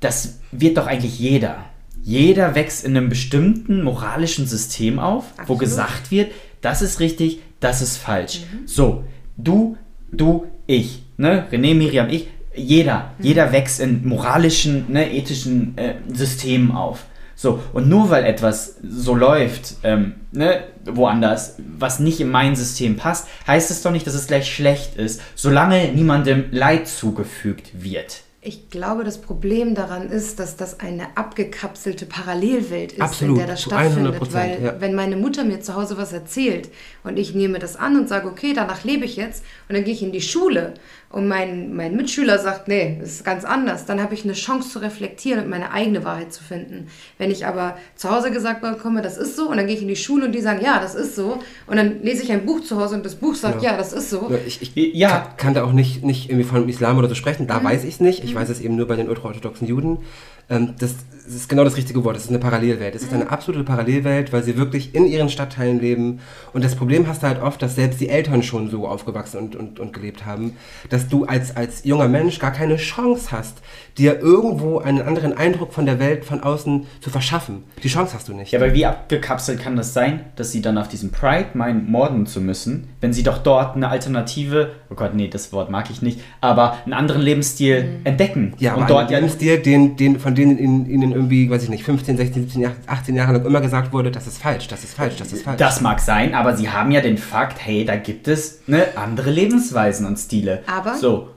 das wird doch eigentlich jeder. Jeder wächst in einem bestimmten moralischen System auf, wo Absolut. gesagt wird, das ist richtig, das ist falsch. So, du du, ich, ne? René, Miriam, ich, jeder, jeder wächst in moralischen, ne, ethischen äh, Systemen auf. So, und nur weil etwas so läuft, ähm, ne, woanders, was nicht in mein System passt, heißt es doch nicht, dass es gleich schlecht ist, solange niemandem Leid zugefügt wird. Ich glaube, das Problem daran ist, dass das eine abgekapselte Parallelwelt ist, Absolut, in der das zu stattfindet. 100%, Weil ja. wenn meine Mutter mir zu Hause was erzählt und ich nehme das an und sage, okay, danach lebe ich jetzt und dann gehe ich in die Schule und mein, mein Mitschüler sagt, nee, das ist ganz anders, dann habe ich eine Chance zu reflektieren und meine eigene Wahrheit zu finden. Wenn ich aber zu Hause gesagt bekomme, das ist so und dann gehe ich in die Schule und die sagen, ja, das ist so und dann lese ich ein Buch zu Hause und das Buch sagt, ja, das ist so. Ja, Ich, ich Ja. kann, kann da auch nicht, nicht irgendwie von Islam oder so sprechen, Mhm. da weiß ich es nicht. Ich weiß es eben nur bei den ultraorthodoxen Juden. Ähm, das, das ist genau das richtige Wort. Es ist eine Parallelwelt. Es ist Mhm. eine absolute Parallelwelt, weil sie wirklich in ihren Stadtteilen leben. Und das Problem hast du halt oft, dass selbst die Eltern schon so aufgewachsen und, und, und gelebt haben, dass du als, als junger Mensch gar keine Chance hast, dir irgendwo einen anderen Eindruck von der Welt von außen zu verschaffen. Die Chance hast du nicht. Ja, aber wie abgekapselt kann das sein, dass sie dann auf diesem Pride meinen, morden zu müssen, wenn sie doch dort eine Alternative, oh Gott, nee, das Wort mag ich nicht, aber einen anderen Lebensstil entdecken. Ja, aber und dort ein ja Lebensstil, den, den, von denen ihnen, ihnen irgendwie, weiß ich nicht, 15, 16, 17, 18 Jahre lang immer gesagt wurde, das ist falsch, das ist falsch, das ist falsch. Das mag sein, aber sie haben ja den Fakt, hey, da gibt es ne, andere Lebensweisen und Stile. Aber- So.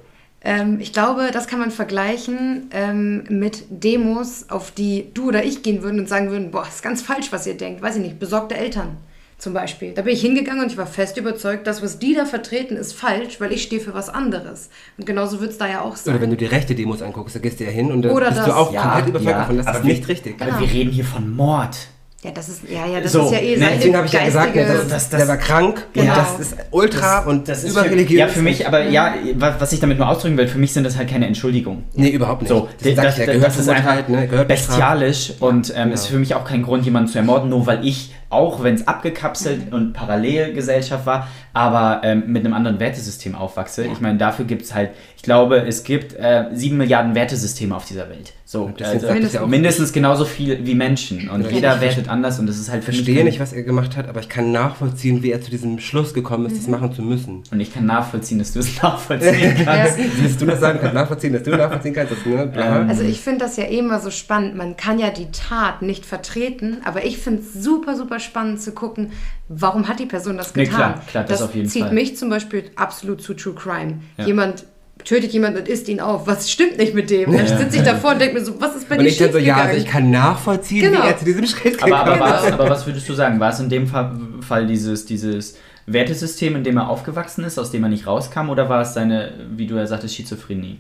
Ähm, ich glaube, das kann man vergleichen ähm, mit Demos, auf die du oder ich gehen würden und sagen würden, boah, ist ganz falsch, was ihr denkt. Weiß ich nicht, besorgte Eltern zum Beispiel. Da bin ich hingegangen und ich war fest überzeugt, das, was die da vertreten, ist falsch, weil ich stehe für was anderes. Und genauso wird es da ja auch sein. Oder wenn du die rechte Demos anguckst, da gehst du ja hin und dann Oder bist das. du auch Ja, komplett überzeugt ja, davon, das aber ist nicht richtig. Aber wir reden hier von Mord. ja, das ist, ja, ja, das So, ist ja eh ne, Deswegen habe ich ja gesagt, geistige- das, das- der war krank Genau. und das ist ultra und Das ist überreligiös. Ja, für mich, aber ja, wa- was ich damit nur ausdrücken will, für mich sind das halt keine Entschuldigungen. Nee, überhaupt nicht. So, das, das, das, ja, das, gehört das ist einfach ne, gehört bestraft. bestialisch und ähm, Genau. ist für mich auch kein Grund, jemanden zu ermorden, nur weil ich, auch wenn es abgekapselt und Parallelgesellschaft war, aber ähm, mit einem anderen Wertesystem aufwachse. Ich meine, dafür gibt es halt, ich glaube, es gibt äh, sieben Milliarden Wertesysteme auf dieser Welt. So, also, es ja mindestens genauso viel wie Menschen. Und Ja, jeder ich wertet anders und das ist halt für Ich mich verstehe kein- nicht, was er gemacht hat, aber ich kann nachvollziehen, wie er zu diesem Schluss gekommen ist, das Mhm. machen zu müssen. Und ich kann nachvollziehen, dass du es nachvollziehen kannst. Siehst du das sagen kannst, nachvollziehen, dass du nachvollziehen kannst, das, ne, bla. Also ich finde das ja eh immer so spannend. Man kann ja die Tat nicht vertreten, aber ich finde es super, super spannend zu gucken, warum hat die Person das Nee, getan. klar, klar, das auf jeden zieht Fall. mich zum Beispiel absolut zu True Crime. Ja. Jemand tötet jemanden und isst ihn auf. Was stimmt nicht mit dem? Dann sitze ich davor und denke mir so, was ist bei Und dir ich dann so, ja, also schiefgegangen? ich kann nachvollziehen, Genau. wie er zu diesem Schritt Aber, aber, gekommen was, ist. aber was würdest du sagen? War es in dem Fall, Fall dieses, dieses Wertesystem, in dem er aufgewachsen ist, aus dem er nicht rauskam, oder war es seine, wie du ja sagtest, Schizophrenie?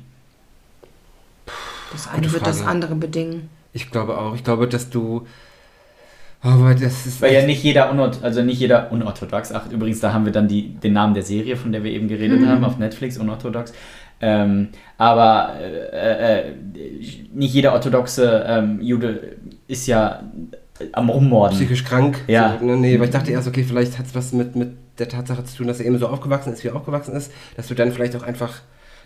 Das eine Gute wird das andere bedingen. Ich glaube auch. Ich glaube, dass du. Aber das ist. Weil ja nicht jeder unort, also nicht jeder unorthodox, ach übrigens, da haben wir dann die, den Namen der Serie, von der wir eben geredet haben, auf Netflix, unorthodox. Ähm, aber äh, äh, nicht jeder orthodoxe ähm, Jude ist ja am Rummorden. psychisch krank. Ja. So, ne, nee, weil ich dachte erst, okay, vielleicht hat es was mit, mit der Tatsache zu tun, dass er eben so aufgewachsen ist, wie er aufgewachsen ist, dass du dann vielleicht auch einfach,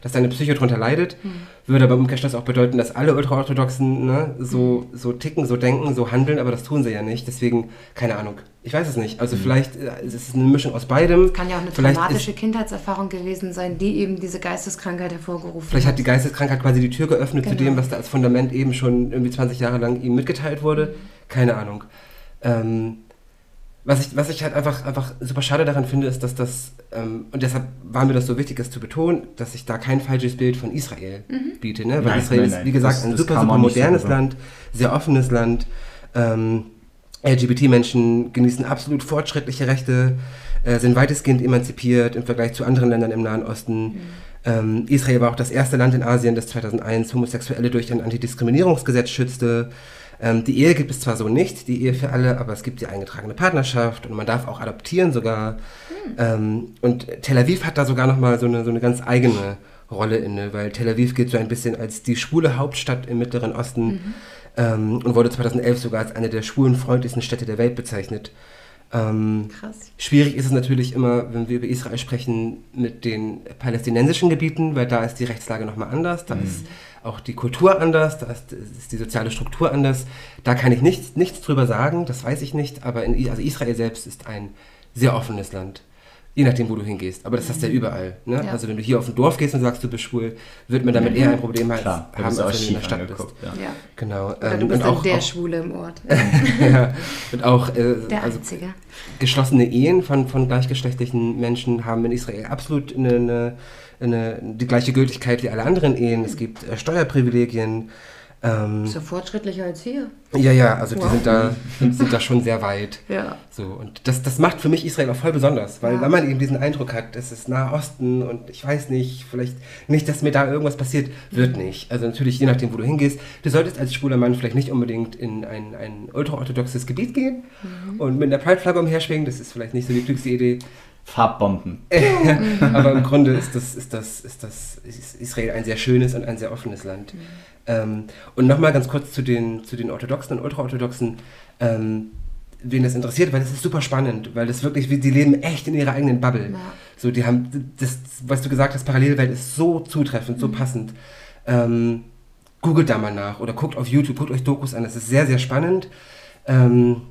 dass deine Psyche drunter leidet. Würde aber im Umkehrschluss auch bedeuten, dass alle Ultraorthodoxen ne, so, so ticken, so denken, so handeln, aber das tun sie ja nicht. Deswegen, keine Ahnung. Ich weiß es nicht. Also vielleicht äh, es ist es eine Mischung aus beidem. Kann ja auch eine vielleicht traumatische Ist, Kindheitserfahrung gewesen sein, die eben diese Geisteskrankheit hervorgerufen vielleicht hat die Geisteskrankheit quasi die Tür geöffnet zu Genau. dem, was da als Fundament eben schon irgendwie 20 Jahre lang ihm mitgeteilt wurde. Keine Ahnung. Ähm, was ich, was ich halt einfach, einfach super schade daran finde, ist, dass das, ähm, und deshalb war mir das so wichtig, das zu betonen, dass ich da kein falsches Bild von Israel biete. Ne? Weil Nein, Israel nein, ist, nein. wie gesagt, Das- ein super, super so modernes rüber. Land, sehr offenes Land. Ähm, LGBT-Menschen genießen absolut fortschrittliche Rechte, äh, sind weitestgehend emanzipiert im Vergleich zu anderen Ländern im Nahen Osten. Ähm, Israel war auch das erste Land in Asien, das 2001 Homosexuelle durch ein Antidiskriminierungsgesetz schützte. Ähm, die Ehe gibt es zwar so nicht, die Ehe für alle, aber es gibt die eingetragene Partnerschaft und man darf auch adoptieren sogar. Ähm, und Tel Aviv hat da sogar nochmal so eine, so eine ganz eigene Rolle inne, weil Tel Aviv gilt so ein bisschen als die schwule Hauptstadt im Mittleren Osten ähm, und wurde 2011 sogar als eine der schwulenfreundlichsten Städte der Welt bezeichnet. Ähm, Krass. Schwierig ist es natürlich immer, wenn wir über Israel sprechen, mit den palästinensischen Gebieten, weil da ist die Rechtslage nochmal anders, da ist auch die Kultur anders, da ist, ist die soziale Struktur anders. Da kann ich nichts, nichts drüber sagen, das weiß ich nicht, aber in, also Israel selbst ist ein sehr offenes Land. Je nachdem, wo du hingehst. Aber das hast du ja überall. Ne? Ja. Also wenn du hier auf ein Dorf gehst und sagst, du bist schwul, wird man damit eher ein Problem haben, Klar, haben bist als wenn du in der Stadt bist. angeguckt. Ja. Ja. Genau. Oder ähm, du bist und dann auch, der auch, Schwule im Ort. ja, und auch äh, Der also geschlossene Ehen von, von gleichgeschlechtlichen Menschen haben in Israel absolut eine, eine, eine, die gleiche Gültigkeit wie alle anderen Ehen. Es gibt äh, Steuerprivilegien. Ähm, Ist ja fortschrittlicher als hier. ja, ja, also die Wow. sind da, sind da schon sehr weit. Ja. So, und das, das macht für mich Israel auch voll besonders, weil Ja. wenn man eben diesen Eindruck hat, es ist Nahe Osten und ich weiß nicht, vielleicht nicht, dass mir da irgendwas passiert, wird nicht. Also natürlich, je nachdem, wo du hingehst, du solltest als schwuler Mann vielleicht nicht unbedingt in ein, ein ultraorthodoxes Gebiet gehen und mit einer Pride-Flagge umherschwingen, das ist vielleicht nicht so die klügste Idee. Farbbomben. Aber im Grunde ist das, ist, das, ist das ist Israel ein sehr schönes und ein sehr offenes Land. Ähm, und nochmal ganz kurz zu den, zu den Orthodoxen und Ultraorthodoxen. Ähm, wen das interessiert, weil das ist super spannend, weil das wirklich, die leben echt in ihrer eigenen Bubble. Ja. So, die haben, das, was du gesagt hast, Parallelwelt ist so zutreffend, so passend. Ähm, googelt da mal nach oder guckt auf YouTube, guckt euch Dokus an, das ist sehr, sehr spannend. Ähm,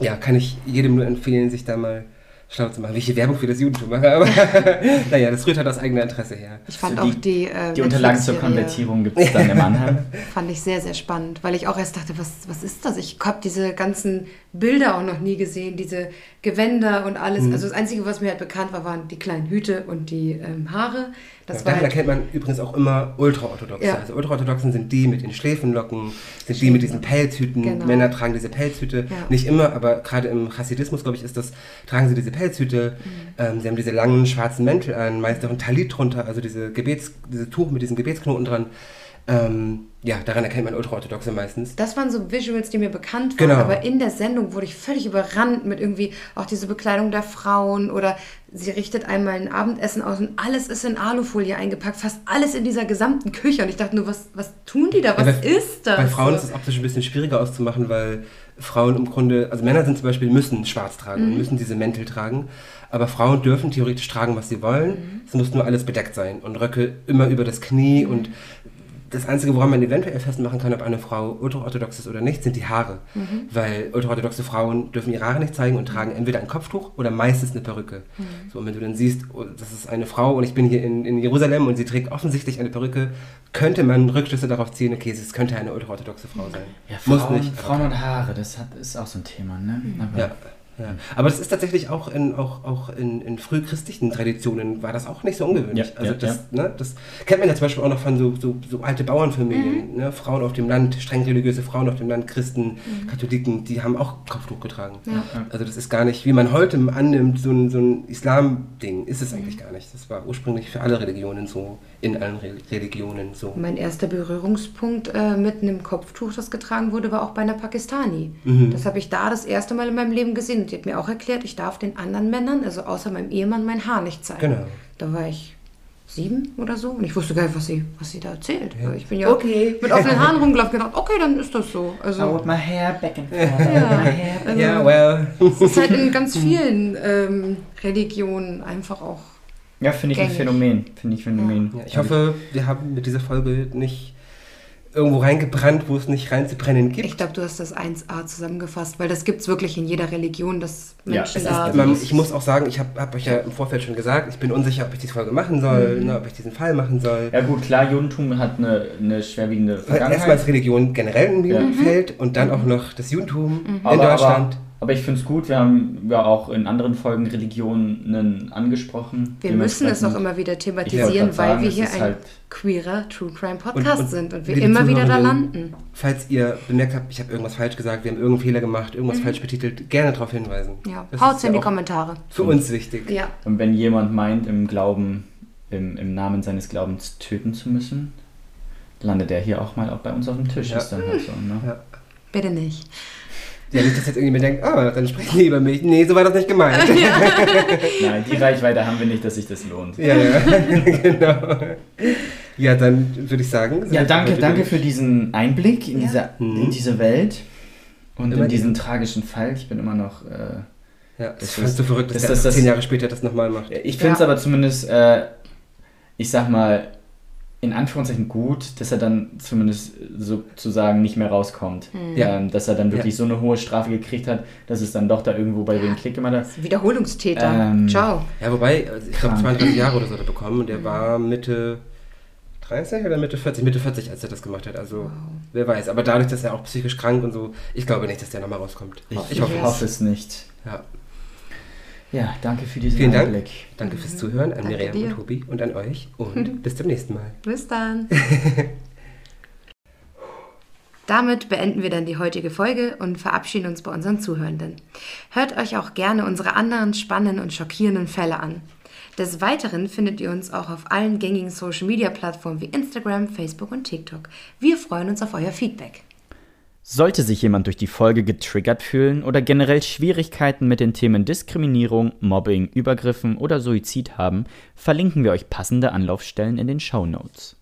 ja, kann ich jedem nur empfehlen, sich da mal schlau zu machen. Welche Werbung für das Judentum mache, aber naja, das rührt halt aus eigener Interesse her. Ich fand So auch die- die, äh, Die Unterlagen zur Konvertierung gibt es dann im Anhang. Fand ich sehr, sehr spannend, weil ich auch erst dachte, was, was ist das? Ich habe diese ganzen Bilder auch noch nie gesehen, diese Gewänder und alles. Mhm. Also das Einzige, was mir halt bekannt war, waren die kleinen Hüte und die ähm, Haare. Das Ja, war daran halt, erkennt man übrigens auch immer Ultraorthodoxe. Ja. Also Ultraorthodoxen sind die mit den Schläfenlocken, sind die mit diesen Pelzhüten. Genau. Männer tragen diese Pelzhüte. Ja. Nicht immer, aber gerade im Hasidismus, glaube ich, ist das, tragen sie diese Pelzhüte. Mhm. Ähm, sie haben diese langen schwarzen Mäntel an, meist auch ein Talit drunter, also diese Gebets, dieses Tuch mit diesen Gebetsknoten dran. Ähm, ja, daran erkennt man Ultraorthodoxe meistens. das waren so Visuals, die mir bekannt waren, Genau. aber in der Sendung wurde ich völlig überrannt mit irgendwie auch diese Bekleidung der Frauen oder sie richtet einmal ein Abendessen aus und alles ist in Alufolie eingepackt, fast alles in dieser gesamten Küche und ich dachte nur, was, was tun die da, was Ja, bei- ist das? Bei Frauen ist es optisch ein bisschen schwieriger auszumachen, weil Frauen im Grunde, also Männer sind zum Beispiel, müssen schwarz tragen Mhm. und müssen diese Mäntel tragen. Aber Frauen dürfen theoretisch tragen, was sie wollen. Mhm. Es muss nur alles bedeckt sein. Und Röcke immer über das Knie. Mhm. Und das Einzige, woran man eventuell festmachen kann, ob eine Frau ultraorthodox ist oder nicht, sind die Haare. Mhm. Weil ultraorthodoxe Frauen dürfen ihre Haare nicht zeigen und tragen entweder ein Kopftuch oder meistens eine Perücke. Mhm. So, und wenn du dann siehst, oh, das ist eine Frau und ich bin hier in, in Jerusalem und sie trägt offensichtlich eine Perücke, könnte man Rückschlüsse darauf ziehen, okay, es könnte eine ultraorthodoxe Frau sein. Ja, Muss Frauen, nicht. Frauen und Haare, das hat, ist auch so ein Thema, ne? Aber Ja. Ja. Aber das ist tatsächlich auch in, auch, auch in, in frühchristlichen Traditionen war das auch nicht so ungewöhnlich. Ja, also ja, das, Ne, das kennt man ja zum Beispiel auch noch von so, so, so alte Bauernfamilien. Ne? Frauen auf dem Land, streng religiöse Frauen auf dem Land, Christen, Katholiken, die haben auch Kopftuch getragen. Ja. Also das ist gar nicht, wie man heute annimmt, so ein, so ein Islam-Ding, ist es eigentlich gar nicht. Das war ursprünglich für alle Religionen so, in allen Re Religionen so. Mein erster Berührungspunkt äh, mit einem Kopftuch, das getragen wurde, war auch bei einer Pakistani. Mhm. Das habe ich da das erste Mal in meinem Leben gesehen. Und die hat mir auch erklärt, ich darf den anderen Männern, also außer meinem Ehemann, mein Haar nicht zeigen. Genau. Da war ich sieben oder so und ich wusste gar nicht, was sie, was sie da erzählt. Ja. Ich bin ja Okay. mit offenen Haaren rumgelaufen und gedacht, okay, dann ist das so. Also, my hair back and forth. Ja. hair. also well. es ist halt in ganz vielen ähm, Religionen einfach auch. Ja, finde ich ein Gängig. Phänomen. Finde ich Phänomen. Ja, ich hoffe, wir haben mit dieser Folge nicht irgendwo reingebrannt, wo es nicht reinzubrennen gibt. Ich glaube, du hast das 1a zusammengefasst, weil das gibt es wirklich in jeder Religion, dass Ja, Menschen ist da. Man, ich muss auch sagen, ich habe hab euch ja im Vorfeld schon gesagt, ich bin unsicher, ob ich diese Folge machen soll, ne, ob ich diesen Fall machen soll. Ja gut, klar, Judentum hat eine, eine schwerwiegende Erstmal Vergangenheit. als Religion generell in Ja. dem Feld und dann auch noch das Judentum in aber, Deutschland. Aber, aber ich finde es gut, wir haben ja auch in anderen Folgen Religionen angesprochen. Wir müssen es auch immer wieder thematisieren, grad weil sagen, wir hier ein halt- queerer True Crime Podcast Und- und sind und wir immer wieder da landen. Falls ihr bemerkt habt, ich habe irgendwas falsch gesagt, wir haben irgendeinen Fehler gemacht, irgendwas falsch betitelt, gerne darauf hinweisen. Ja, ist in die auch Kommentare. Für uns wichtig. Ja, Und wenn jemand meint, im Glauben, im, im Namen seines Glaubens töten zu müssen, landet er hier auch mal auch bei uns auf dem Tisch. Ja. Ist dann halt so, ne? Ja. bitte nicht. Ja, nicht, dass jetzt irgendjemand denkt, ah, dann sprechen die über mich. Nee, so war das nicht gemeint. Nein, die Reichweite haben wir nicht, dass sich das lohnt. ja, ja, genau. Ja, dann würde ich sagen. Ja, danke, danke durch. für diesen Einblick in, Ja. diese, Mhm. in diese Welt und Immer in diesen die- tragischen Fall. Ich bin immer noch. Äh, Ja, das Das ist- du verrückt, dass das- das- das- zehn Jahre später das nochmal macht. ich finde es Ja. aber zumindest, äh, ich sag mal, in Anführungszeichen gut, dass er dann zumindest sozusagen nicht mehr rauskommt. Ja. Ähm, dass er dann wirklich Ja. so eine hohe Strafe gekriegt hat, dass es dann doch da irgendwo bei wem Klick gemacht hat. Wiederholungstäter. Ähm, Ciao. Ja, wobei, also ich glaube Krank. 32 Jahre oder so hat er bekommen und der war Mitte 30 oder Mitte 40? Mitte 40, als er das gemacht hat. Also, wer weiß. Aber dadurch, dass er auch psychisch krank und so, ich glaube nicht, dass der nochmal rauskommt. Ich, ich hoffe hoffe, es. es nicht. Ja. Ja, danke für diesen Vielen Dank. Einblick. Danke fürs Zuhören an Danke Miriam dir. und Tobi und an euch und bis zum nächsten Mal. Bis dann. Damit beenden wir dann die heutige Folge und verabschieden uns bei unseren Zuhörenden. Hört euch auch gerne unsere anderen spannenden und schockierenden Fälle an. Des Weiteren findet ihr uns auch auf allen gängigen Social-Media-Plattformen wie Instagram, Facebook und TikTok. Wir freuen uns auf euer Feedback. Sollte sich jemand durch die Folge getriggert fühlen oder generell Schwierigkeiten mit den Themen Diskriminierung, Mobbing, Übergriffen oder Suizid haben, verlinken wir euch passende Anlaufstellen in den Show Notes.